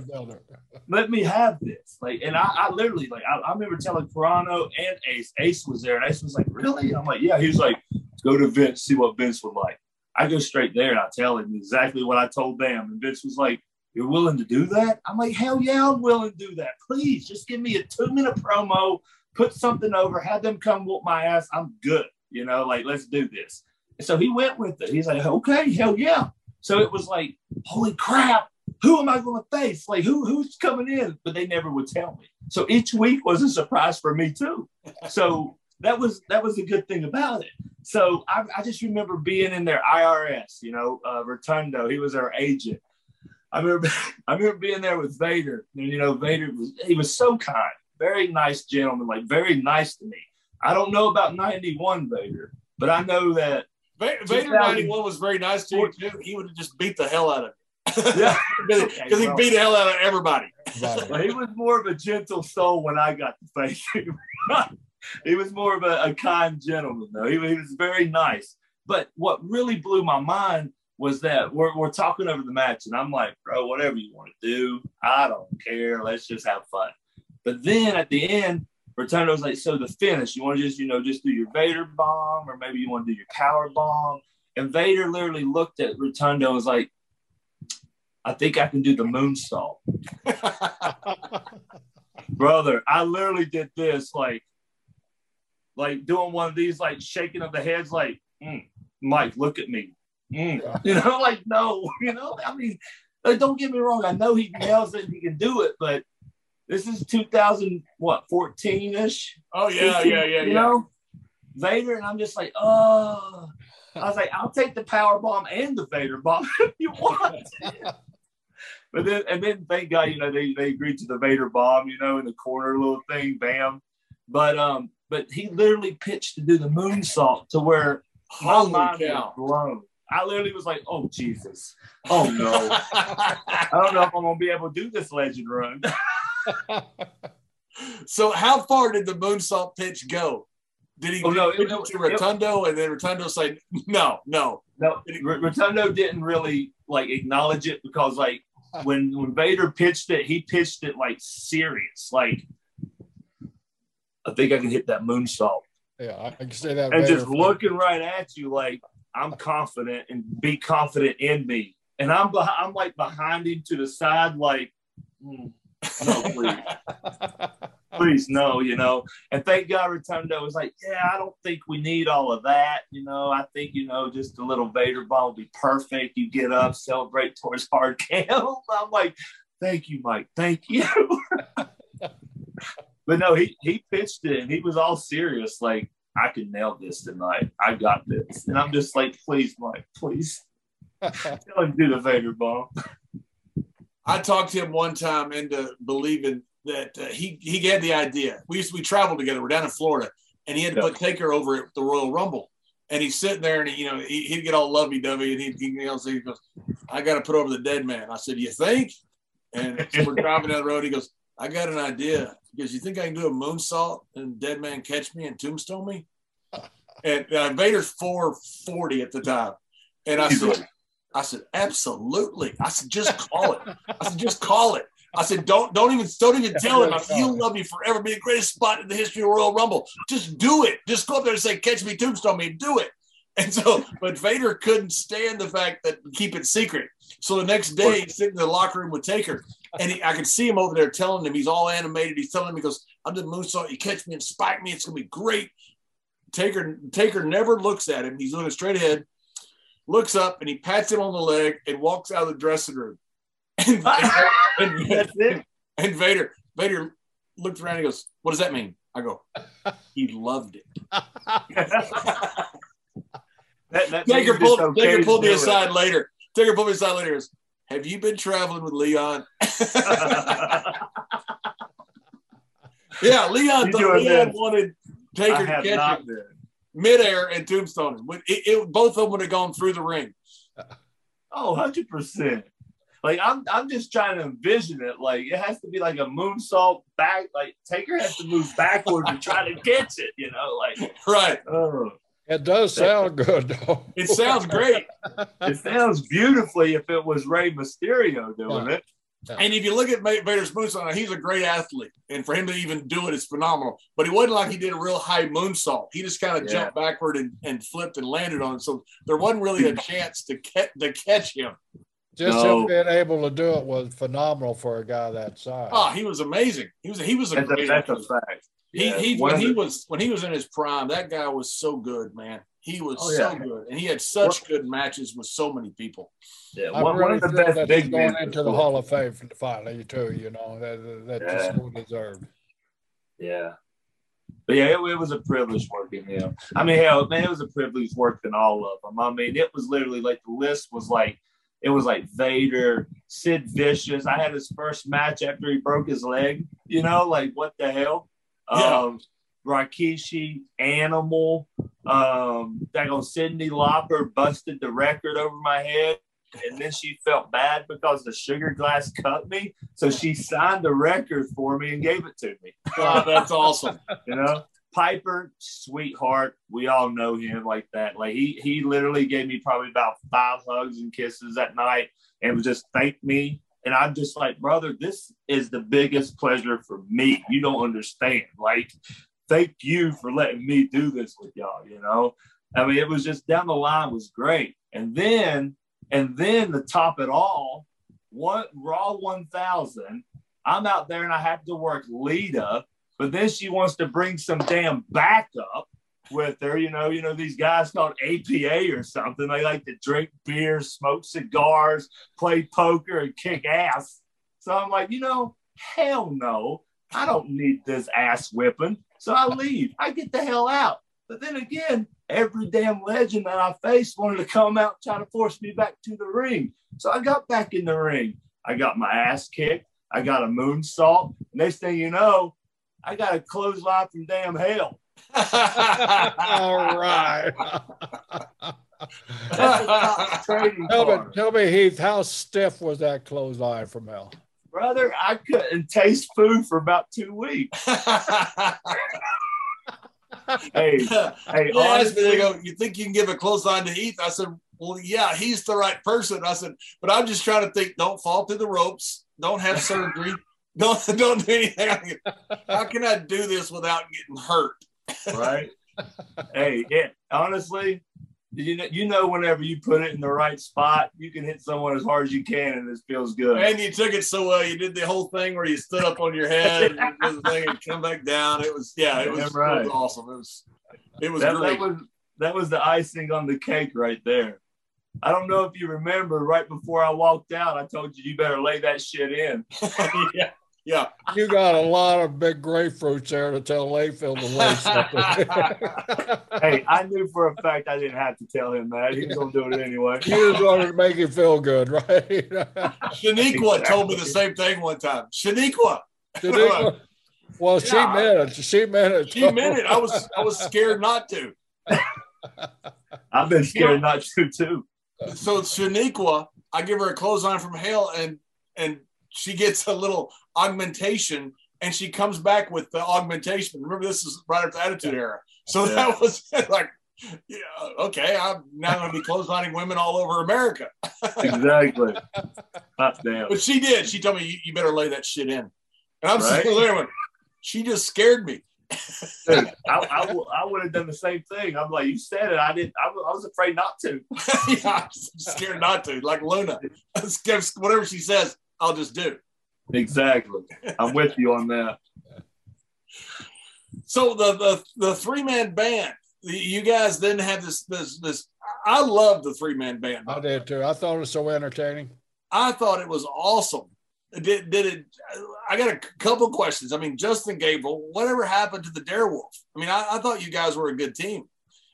let me have this. Like, and I, I literally, like, I, I remember telling Carrano and Ace, Ace was there, and Ace was like, really? I'm like, yeah. He was like, go to Vince, see what Vince would like. I go straight there and I tell him exactly what I told them. And Vince was like, you're willing to do that? I'm like, hell yeah, I'm willing to do that. Please just give me a two minute promo, put something over, have them come whoop my ass. I'm good. You know, like, let's do this. So he went with it. He's like, okay, hell yeah. So it was like, holy crap, who am I going to face? Like, who who's coming in? But they never would tell me. So each week was a surprise for me too. So that was that was a good thing about it. So I, I just remember being in their IRS, you know, uh, Rotunda. He was our agent. I remember I remember being there with Vader, and you know, Vader was he was so kind, very nice gentleman, like very nice to me. I don't know about 91 Vader, but I know that Vader 91 was very nice to you too. He would have just beat the hell out of you. Yeah, because okay, he beat the hell out of everybody. Well, he was more of a gentle soul when I got to face him. he was more of a, a kind gentleman, though. He, he, was very nice. But what really blew my mind was that we're, we're talking over the match, and I'm like, bro, whatever you want to do, I don't care. Let's just have fun. But then at the end, Rotunda's like, so the finish, you want to just, you know, just do your Vader bomb, or maybe you want to do your power bomb. And Vader literally looked at Rotunda and was like, I think I can do the moonsault. Brother, I literally did this like, like doing one of these, like shaking of the heads, like, mm, Mike, look at me. Mm. You know, like, no, you know, I mean, Like, don't get me wrong, I know he nails it, he can do it, but this is 2000 what 14 ish. Oh yeah, 15, yeah, yeah, you yeah. know, Vader, and I'm just like, oh. I was like, I'll take the power bomb and the Vader bomb if you want. but then, and then, thank God, you know, they they agreed to the Vader bomb, you know, in the corner little thing, bam. But um, but he literally pitched to do the moonsault to where Holy my mind cow. was blown. I literally was like, oh Jesus, oh no, I don't know if I'm gonna be able to do this legend run. so how far did the moonsault pitch go? Did he Oh, no, pitch it- it to it- Rotunda and then Rotunda said no, no? No, R- Rotunda didn't really like acknowledge it because like when when Vader pitched it, he pitched it like serious, like I think I can hit that moonsault, Yeah, I can say that. and Vader just fan. looking right at you like I'm confident and be confident in me, and I'm beh- I'm like behind him to the side, like "Hmm, no, please. please no, you know. And thank God Rotunda was like, yeah, I don't think we need all of that, you know. I think you know just a little Vader ball would be perfect. You get up, celebrate towards hard cam. I'm like, thank you, Mike, thank you. but no, he he pitched it and he was all serious, like I can nail this tonight. I got this, and I'm just like, please, Mike, please tell him do the Vader ball. I talked to him one time into believing that uh, he he had the idea. We used to we traveled together. We're down in Florida, and he had to Yeah. put Taker over at the Royal Rumble. And he's sitting there, and he, you know he, he'd get all lovey dovey, and he, he, you know, he goes, "I got to put over the dead man." I said, "You think?" And so we're driving down the road. He goes, "I got an idea." because "You think I can do a moonsault and dead man catch me and tombstone me?" And uh, Vader's four forty at the time, and I said, "I said absolutely." I said, "Just call it." I said, "Just call it." I said, "Don't don't even don't even tell him. I said, He'll love you forever. Be the greatest spot in the history of Royal Rumble. Just do it. Just go up there and say, "Catch me, tombstone me." and Do it. And so, but Vader couldn't stand the fact that keep it secret. So the next day, he's sitting in the locker room with Taker, and he, I could see him over there telling him he's all animated. He's telling him he goes, "I'm the moonsault. You catch me and spike me. It's gonna be great." Taker Taker never looks at him. He's looking straight ahead. Looks up and he pats him on the leg and walks out of the dressing room. And, and, That's it. and Vader, Vader looked around and he goes, What does that mean? I go, He loved it. That, that Taker pulled, Taker pulled me do it. aside later. Taker pulled me aside later. and goes, Have you been traveling with Leon? yeah, Leon, You thought, doing Leon this? wanted Taker to catch not him midair and tombstone him. It, it, both of them would have gone through the ring. Oh, 100%. Like, I'm, I'm just trying to envision it. Like, it has to be like a moonsault back. Like, Taker has to move backwards and try to catch it, you know? Like, Right. oh, It does sound good, though. It sounds great. it sounds beautifully if it was Rey Mysterio doing it. And if you look at Va- Vader's moonsault, he's a great athlete. And for him to even do it is phenomenal. But it wasn't like he did a real high moonsault. He just kind of Yeah. jumped backward and, and flipped and landed on it. So there wasn't really a chance to, ca- to catch him. Just No. him being able to do it was phenomenal for a guy that size. Oh, he was amazing. He was he was a That's a, great that's a athlete. fact. He, Yeah, he when of he was when he was in his prime, that guy was so good, man. He was Oh, so good, and he had such good matches with so many people. yeah, I one, one of the best that he's big going into the Hall of Fame finally too. You know that that Yeah. just so deserved. Yeah. But yeah, it, it was a privilege working him. I mean, hell, man, it was a privilege working all of them. I mean, it was literally like the list was like, it was like Vader, Sid Vicious. I had his first match after he broke his leg. You know, like what the hell? Yeah. Um, Rikishi, Animal, um, that on Cyndi Lauper busted the record over my head. And then she felt bad because the sugar glass cut me. So she signed the record for me and gave it to me Wow, that's awesome. you know piper sweetheart we all know him like that like he he literally gave me probably about five hugs and kisses that night and was just thank me and i'm just like brother this is the biggest pleasure for me you don't understand like thank you for letting me do this with y'all you know i mean it was just down the line was great and then and then to top it all what raw 1000 i'm out there and i have to work lita but then she wants to bring some damn backup. with her. You know, you know these guys called APA or something. They like to drink beer, smoke cigars, play poker, and kick ass. So I'm like, you know, hell no, I don't need this ass whipping. So I leave. I get the hell out. But then again, every damn legend that I faced wanted to come out and try to force me back to the ring. So I got back in the ring. I got my ass kicked. I got a moonsault. Next thing you know, I got a clothesline from damn hell. All right. tell, me, tell me, Heath, how stiff was that clothesline from hell? Brother, I couldn't taste food for about two weeks. hey, hey, honestly, they go, you think you can give a close line to Heath? I said, well, yeah, he's the right person. I said, but I'm just trying to think, don't fall through the ropes, don't have surgery, don't don't do anything. How can I do this without getting hurt? Right. hey, yeah, honestly, you know, you know, whenever you put it in the right spot, you can hit someone as hard as you can, and it feels good. And you took it so well. You did the whole thing where you stood up on your head and, thing and come back down. It was, yeah, it was, right. it was awesome. It was, it was that, great. That was, that was the icing on the cake right there. I don't know if you remember, right before I walked out, I told you you better lay that shit in. yeah. Yeah. You got a lot of big grapefruits there to tell Layfield to lay something. hey, I knew for a fact I didn't have to tell him that. He was going to do it anyway. You just wanted to make him feel good, right? Shaniqua exactly. told me the same thing one time. Shaniqua. Shaniqua. Well, yeah. she meant it. She meant it. She meant it. I was I was scared not to. I've been scared not to too. So Shaniqua, I give her a clothesline from hell, and and she gets a little augmentation and she comes back with the augmentation. Remember, this is right after the Attitude Era. So yeah. that was like, yeah, okay, I'm now going to be clotheslining women all over America. exactly. Damn. But she did. She told me, you, you better lay that shit in. And I'm right? sitting there, she just scared me. Dude, I, I, I, would have done the same thing. I'm like, you said it. I didn't. I, I was afraid not to. yeah, I'm scared not to. Like Luna, whatever she says, I'll just do. Exactly. I'm with you on that. So the the, the three man band, you guys then have this this this. I love the three man band. I did too. I thought it was so entertaining. I thought it was awesome. Did did it? I got a couple questions. I mean, Justin Gabriel, whatever happened to the Darewolf? I mean, I, I thought you guys were a good team,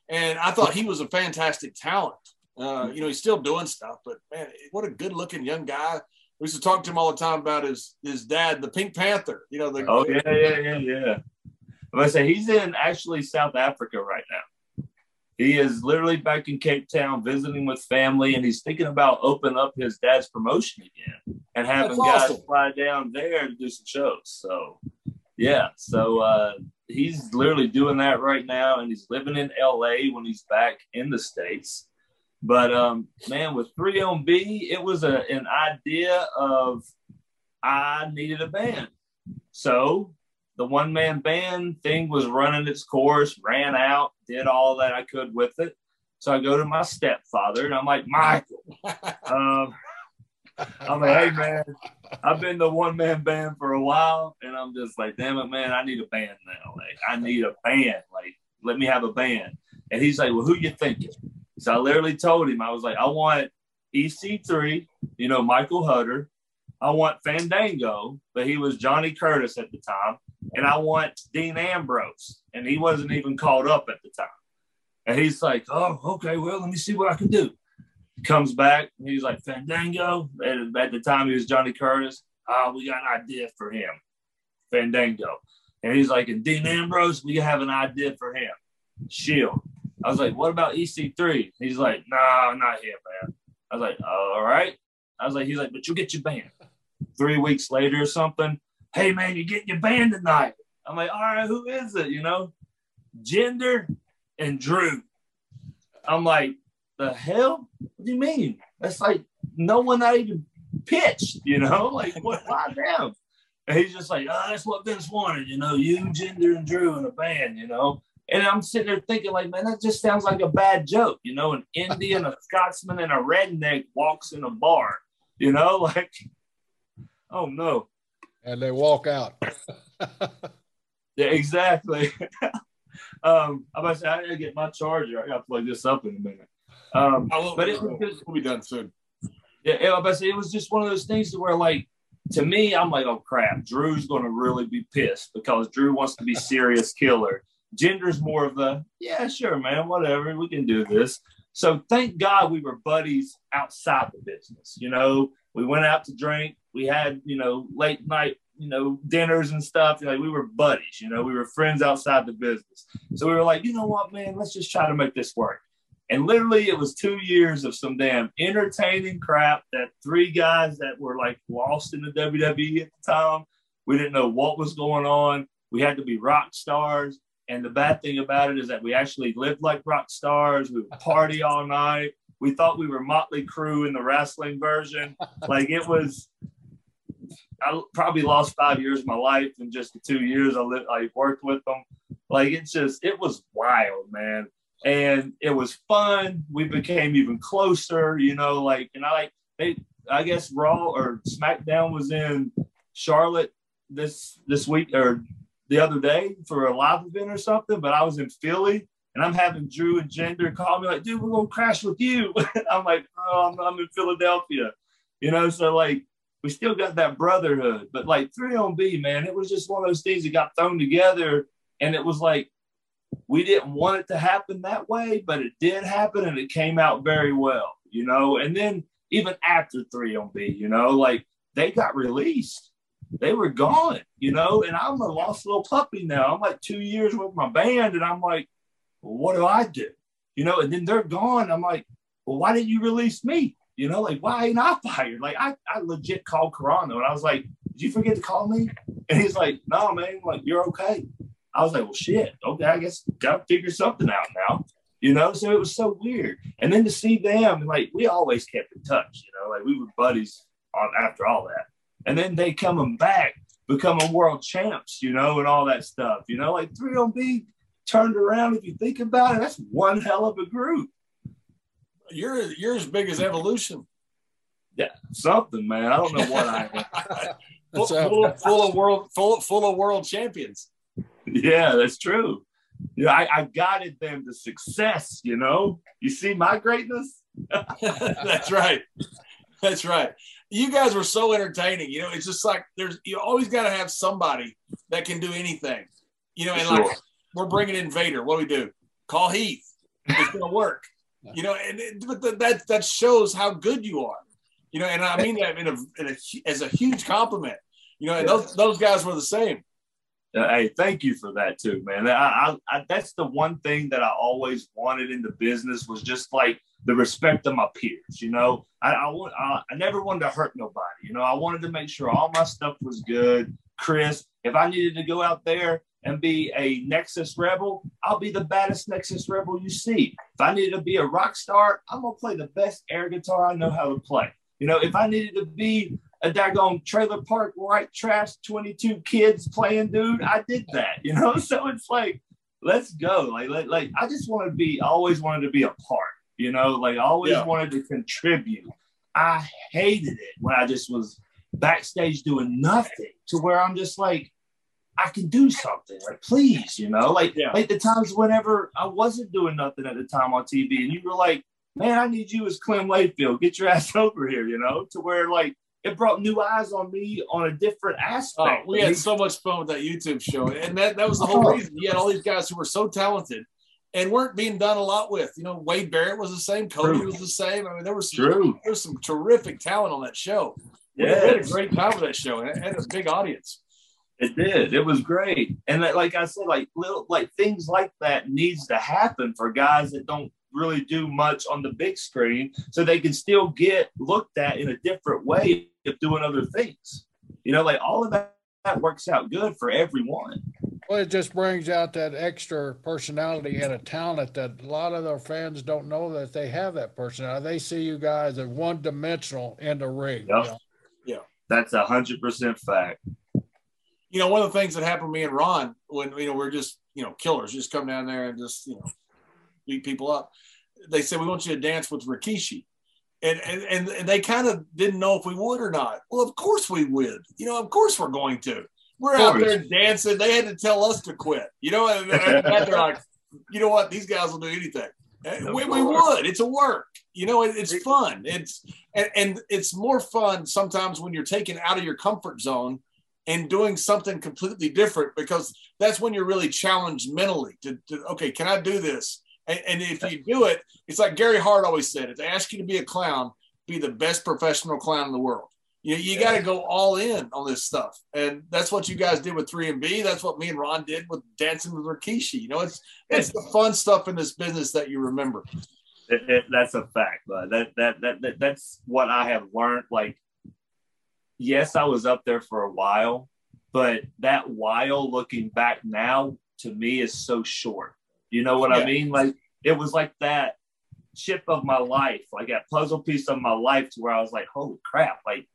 and I thought he was a fantastic talent. Uh, you know, he's still doing stuff, but man, what a good looking young guy we used to talk to him all the time about his his dad, the Pink Panther. You know, the oh yeah, yeah, yeah, yeah. I say he's in actually South Africa right now. He is literally back in Cape Town visiting with family, and he's thinking about opening up his dad's promotion again and having guys fly down there to do some shows. So, yeah, so uh, he's literally doing that right now, and he's living in LA when he's back in the states. But um, man, with 3MB, it was a, an idea of I needed a band. So the one man band thing was running its course, ran out, did all that I could with it. So I go to my stepfather and I'm like, Michael, um, I'm like, hey man, I've been the one man band for a while, and I'm just like, damn it, man, I need a band now. Like, I need a band. Like, let me have a band. And he's like, well, who you thinking? So I literally told him, I was like, I want EC3, you know, Michael Hutter. I want Fandango, but he was Johnny Curtis at the time. And I want Dean Ambrose, and he wasn't even called up at the time. And he's like, oh, okay, well, let me see what I can do. Comes back, and he's like, Fandango. And at the time, he was Johnny Curtis. Oh, we got an idea for him, Fandango. And he's like, and Dean Ambrose, we have an idea for him, Shield. I was like, what about EC3? He's like, nah, not here, man. I was like, all right. I was like, he's like, but you'll get your band. Three weeks later or something, hey man, you're getting your band tonight. I'm like, all right, who is it? You know, Jinder and Drew. I'm like, the hell? What do you mean? That's like no one not even pitched, you know? Like, what why them? And he's just like, oh, that's what Vince wanted, you know, you, Jinder, and Drew in a band, you know. And I'm sitting there thinking, like, man, that just sounds like a bad joke. You know, an Indian, a Scotsman, and a redneck walks in a bar. You know, like, oh no. And they walk out. yeah, exactly. um, I'm about to say I gotta get my charger. I gotta plug this up in a minute. Um, will, but it was just, we'll be done soon. Yeah, it, but it was just one of those things where, like, to me, I'm like, oh crap, Drew's going to really be pissed because Drew wants to be serious killer. Jinder's more of the, yeah, sure, man, whatever, we can do this. So thank God we were buddies outside the business. You know, we went out to drink. We had, you know, late night, you know, dinners and stuff. Like we were buddies. You know, we were friends outside the business. So we were like, you know what, man, let's just try to make this work. And literally, it was two years of some damn entertaining crap that three guys that were like lost in the WWE at the time. We didn't know what was going on. We had to be rock stars. And the bad thing about it is that we actually lived like rock stars. We would party all night. We thought we were Motley Crue in the wrestling version. Like it was, I probably lost five years of my life in just the two years I lived, I worked with them. Like it's just, it was wild, man and it was fun. We became even closer, you know, like, and I like, they, I guess Raw or SmackDown was in Charlotte this this week or the other day for a live event or something, but I was in Philly and I'm having Drew and Jinder call me like, dude, we're gonna crash with you. I'm like, oh, I'm, I'm in Philadelphia, you know, so like we still got that brotherhood, but like 3MB, man, it was just one of those things that got thrown together, and it was like we didn't want it to happen that way, but it did happen and it came out very well, you know. And then even after 3MB, you know, like they got released, they were gone, you know. And I'm a lost little puppy now. I'm like two years with my band, and I'm like, well, what do I do, you know? And then they're gone. I'm like, well, why didn't you release me? You know, like why ain't I fired? Like I, I legit called Carrano and I was like, did you forget to call me? And he's like, no, man, like you're okay. I was like, well, shit, okay, I guess got to figure something out now, you know? So it was so weird. And then to see them, like, we always kept in touch, you know, like we were buddies on after all that. And then they coming back, becoming world champs, you know, and all that stuff, you know, like 3 on B turned around. If you think about it, that's one hell of a group. You're, you're as big as evolution. Yeah, something, man. I don't know what I am. full, full, full, of world, full, full of world champions. Yeah, that's true. Yeah, I, I guided them to success, you know. You see my greatness? that's right. That's right. You guys were so entertaining. You know, it's just like there's you always got to have somebody that can do anything. You know, and sure. like we're bringing in Vader. What do we do? Call Heath. It's going to work. You know, and it, but that that shows how good you are. You know, and I mean that in a, in a as a huge compliment. You know, and those those guys were the same. Uh, hey, thank you for that too, man. I, I, I, that's the one thing that I always wanted in the business was just like the respect of my peers. You know, I, I, I, I never wanted to hurt nobody. You know, I wanted to make sure all my stuff was good. Chris, if I needed to go out there and be a Nexus rebel, I'll be the baddest Nexus rebel you see. If I needed to be a rock star, I'm gonna play the best air guitar I know how to play. You know, if I needed to be a daggone trailer park white trash 22 kids playing dude i did that you know so it's like let's go like like, like i just want to be always wanted to be a part you know like always yeah. wanted to contribute i hated it when i just was backstage doing nothing to where i'm just like I can do something. Like, please, you know, like yeah. like the times whenever I wasn't doing nothing at the time on TV, and you were like, "Man, I need you as Clem Layfield. Get your ass over here," you know, to where like it brought new eyes on me on a different oh, aspect. Oh, we had so much fun with that YouTube show, and that that was the whole oh. reason. You had all these guys who were so talented and weren't being done a lot with. You know, Wade Barrett was the same, Cody True. was the same. I mean, there was some, True. there was some terrific talent on that show. Yeah, had a great time with that show, and it had a big audience. It did. It was great, and like I said, like little like things like that needs to happen for guys that don't really do much on the big screen so they can still get looked at in a different way of doing other things. You know, like all of that, that works out good for everyone. Well, it just brings out that extra personality and a talent that a lot of their fans don't know that they have that personality. They see you guys as one dimensional in the ring. Yep. You know? Yeah. That's a hundred percent fact. You know, one of the things that happened to me and Ron when you know we're just you know killers, just come down there and just you know beat people up. They said we want you to dance with Rikishi and, and, and they kind of didn't know if we would or not. Well, of course we would. You know, of course we're going to. We're out there dancing. They had to tell us to quit. You know, and they're like, you know what? These guys will do anything. Eh, we, we, would. It's a work. You know, it, it's fun. It's and, and it's more fun sometimes when you're taken out of your comfort zone and doing something completely different because that's when you're really challenged mentally to, to okay, can I do this? And, and, if you do it, it's like Gary Hart always said: if they ask you to be a clown, be the best professional clown in the world. You, you got to go all in on this stuff, and that's what you guys did with 3MB. That's what me and Ron did with Dancing with Rikishi. You know, it's it's the fun stuff in this business that you remember. It, it, that's a fact, but that, that that that that's what I have learned. Like, yes, I was up there for a while, but that while looking back now to me is so short. You know what yeah. I mean? Like it was like that chip of my life, like that puzzle piece of my life to where I was like, holy crap, like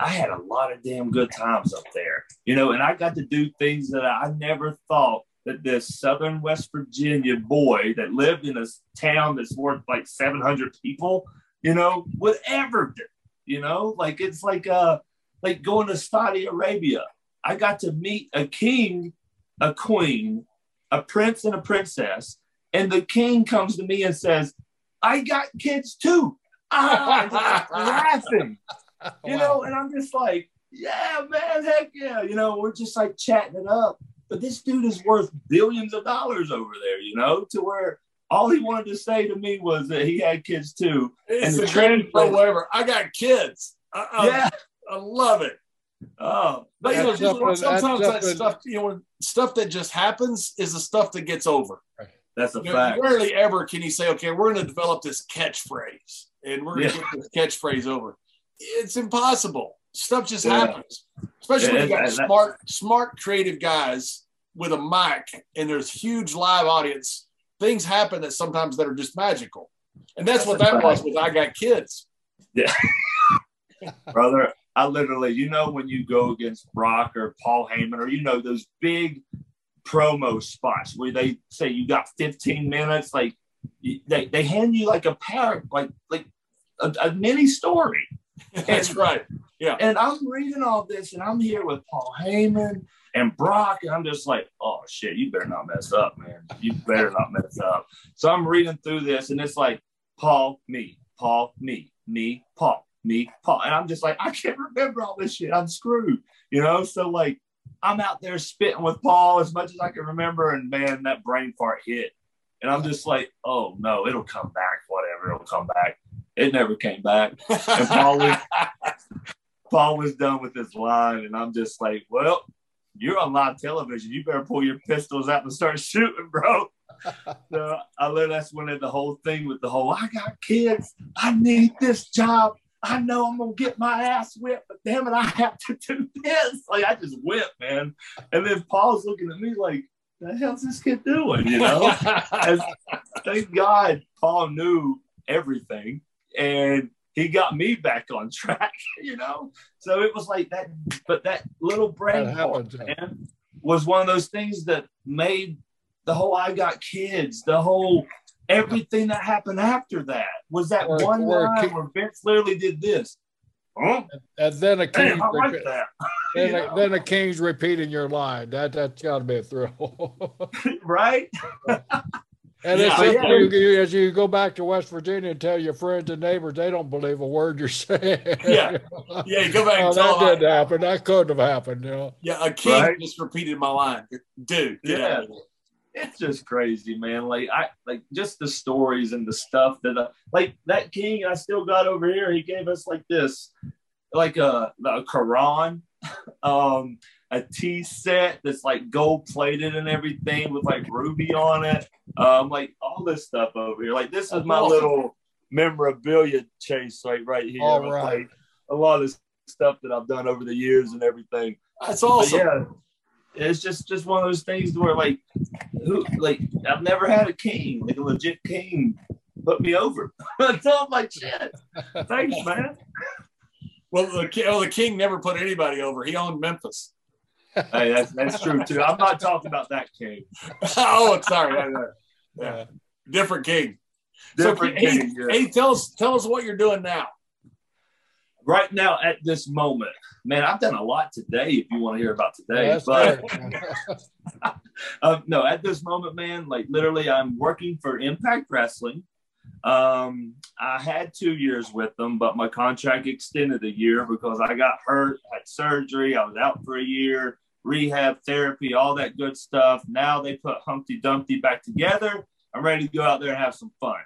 I had a lot of damn good times up there, you know, and I got to do things that I never thought that this Southern West Virginia boy that lived in a town that's worth like 700 people, you know, would ever do, you know, like it's like, uh, like going to Saudi Arabia. I got to meet a king, a queen, a prince, and a princess. And the king comes to me and says, I got kids too. Ah, laughing, you wow. know, and I'm just like, yeah, man, heck yeah. You know, we're just like chatting it up. But this dude is worth billions of dollars over there, you know, to where all he wanted to say to me was that he had kids too. It's and the trend for whatever. I got kids. I, I, yeah. I love it. Oh, but you know, just, sometimes that stuff, you know, stuff that just happens is the stuff that gets over. That's a you fact. Know, rarely ever can you say, okay, we're going to develop this catchphrase and we're going to yeah. get this catchphrase over. It's impossible. Stuff just yeah. happens, especially yeah, when you got smart, smart, creative guys with a mic and there's huge live audience. Things happen that sometimes that are just magical, and that's, that's what that fact. was with I Got Kids. Yeah, brother. I literally, you know, when you go against Brock or Paul Heyman or you know those big promo spots where they say you got 15 minutes like they, they hand you like a parrot like like a, a mini story. That's and, right. Yeah. And i'm reading all this and i'm here with paul heyman and brock and i'm just like oh shit you better not mess up man. You better not mess up. So i'm reading through this and it's like paul me paul me me paul me paul and i'm just like i can't remember all this shit i'm screwed you know so like I'm out there spitting with Paul as much as I can remember, and man, that brain fart hit. And I'm just like, oh no, it'll come back, whatever, it'll come back. It never came back. And Paul was, Paul was done with his line, and I'm just like, well, you're on live television. You better pull your pistols out and start shooting, bro. so I learned that's when the whole thing with the whole I got kids, I need this job. I know I'm gonna get my ass whipped, but damn it, I have to do this. Like I just whip, man. And then Paul's looking at me like, the hell's this kid doing? You know? As, thank God Paul knew everything and he got me back on track, you know. So it was like that, but that little brain that part, man, was one of those things that made the whole I got kids, the whole everything that happened after that was that or, one or line where Vince literally did this. Huh? And then a king's like that. then, a, then a king's repeating your line. That that's got to be a thrill, right? And yeah, yeah. You, you, as you go back to West Virginia and tell your friends and neighbors, they don't believe a word you're saying. Yeah, yeah. Go back. oh, that didn't happen. That couldn't have happened. You know. Yeah, a king right? just repeated my line, dude. Get yeah it's just crazy, man. Like I like just the stories and the stuff that I, like that king I still got over here. He gave us like this, like a, a Quran, um, a tea set that's like gold plated and everything with like ruby on it. Um, like all this stuff over here. Like this is my little memorabilia chase like right here. All right. Like a lot of this stuff that I've done over the years and everything. That's awesome. But yeah it's just just one of those things where like who like I've never had a king, like a legit king put me over. so I'm like shit. Thanks, man. Well the, the king never put anybody over. He owned Memphis. hey, that's that's true too. I'm not talking about that king. oh, sorry. Yeah. Different king. Different so, king. Hey, yeah. hey, tell us tell us what you're doing now right now at this moment, man, I've done a lot today. If you want to hear about today, Yes, but um, no, at this moment, man, like literally, I'm working for Impact Wrestling. Um, I had two years with them, but my contract extended a year because I got hurt, had surgery, I was out for a year, rehab, therapy, all that good stuff. Now they put Humpty Dumpty back together. I'm ready to go out there and have some fun.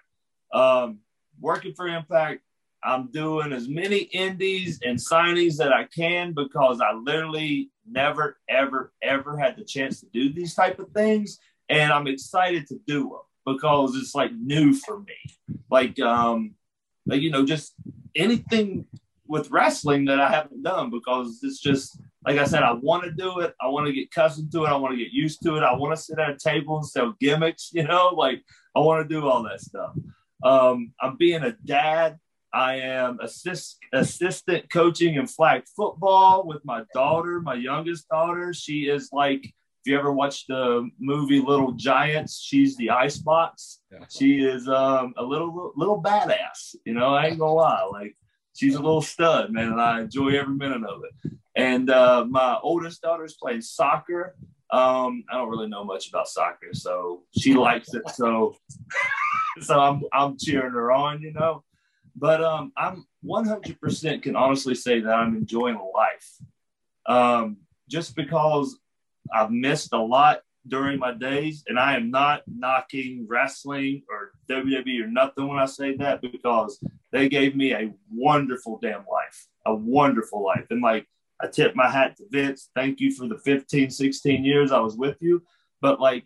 Um, working for Impact, I'm doing as many indies and signings that I can because I literally never, ever, ever had the chance to do these type of things, and I'm excited to do them because it's like new for me. Like, um, like you know, just anything with wrestling that I haven't done because it's just like I said, I want to do it. I want to get accustomed to it. I want to get used to it. I want to sit at a table and sell gimmicks. You know, like I want to do all that stuff. Um, I'm being a dad. I am assist, assistant coaching in flag football with my daughter, my youngest daughter. She is like, if you ever watched the movie Little Giants, she's the icebox. Yeah. She is um, a little little badass. You know, I ain't gonna lie. Like she's a little stud, man, and I enjoy every minute of it. And uh, my oldest daughter's playing soccer. Um, I don't really know much about soccer, so she likes it. So, so I'm I'm cheering her on, you know. But um, I'm 100% can honestly say that I'm enjoying life, um, just because I've missed a lot during my days, and I am not knocking wrestling or WWE or nothing when I say that because they gave me a wonderful damn life, a wonderful life, and like I tip my hat to Vince. Thank you for the 15, 16 years I was with you. But like,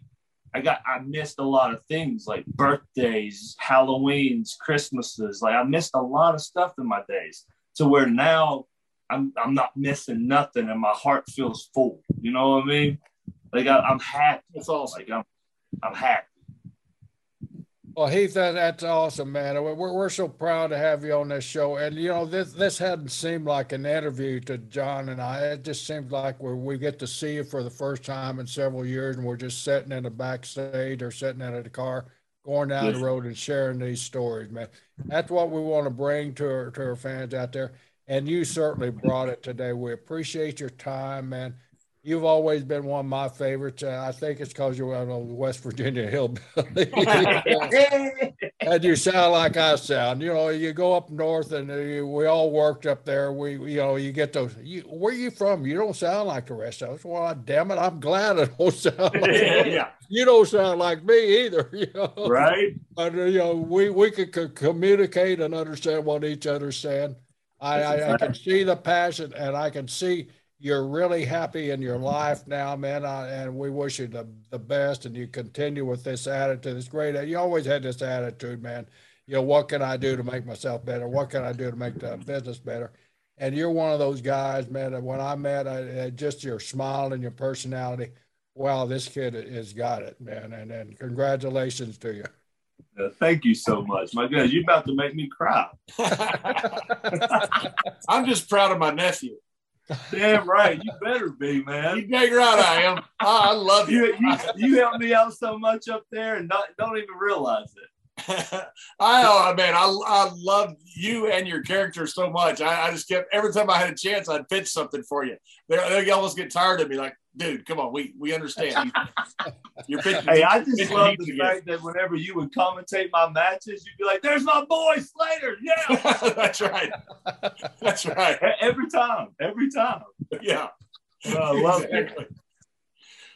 I got, I missed a lot of things like birthdays, Halloween's, Christmases. Like, I missed a lot of stuff in my days to where now I'm, I'm not missing nothing and my heart feels full. You know what I mean? Like, I, I'm happy. That's awesome. Like, I'm, I'm happy. Well, Heath, that, that's awesome, man. We're, we're so proud to have you on this show. And, you know, this this hadn't seemed like an interview to John and I. It just seems like we we get to see you for the first time in several years, and we're just sitting in the backstage or sitting out of the car, going down Yes. the road and sharing these stories, man. That's what we want to bring to our, to our fans out there. And you certainly brought it today. We appreciate your time, man. You've always been one of my favorites. Uh, I think it's because you're one of the West Virginia hillbilly. and you sound like I sound. You know, you go up north, and uh, you, we all worked up there. We, you know, you get those. You, where you from? You don't sound like the rest of us. Well, damn it, I'm glad I don't sound like yeah. you. Don't sound like me either. You know, Right? but uh, you know, we we could co- communicate and understand what each other's saying. I, I, I can see the passion, and I can see you're really happy in your life now, man. I, and we wish you the, the best, and you continue with this attitude. It's great. You always had this attitude, man. You know, what can I do to make myself better? What can I do to make the business better? And you're one of those guys, man. That when I met, I, I- just your smile and your personality. Wow, this kid has got it, man. And and congratulations to you. Uh, thank you so much. My goodness, you're about to make me cry. I'm just proud of my nephew. Damn right. You better be, man. You dang right I am. Oh, I love You, you. you, you helped me out so much up there and not, don't even realize it. I oh man, I I love you and your character so much. I, I just kept every time I had a chance, I'd pitch something for you. They they almost get tired of me. Like, dude, come on, we we understand. You, you're pitching. Hey, I just love the again. fact that whenever you would commentate my matches, you'd be like, there's my boy Slater. Yeah. That's right. That's right. Every time. Every time. Yeah. I love it.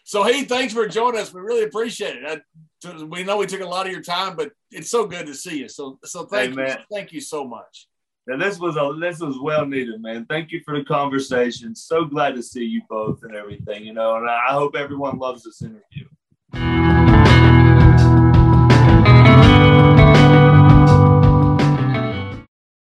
So, hey, thanks for joining us. We really appreciate it. I, we know we took a lot of your time, but it's so good to see you. So, so thank Hey, you, man. thank you so much. Now this was a this was well needed, man. Thank you for the conversation. So glad to see you both and everything, you know. And I hope everyone loves this interview.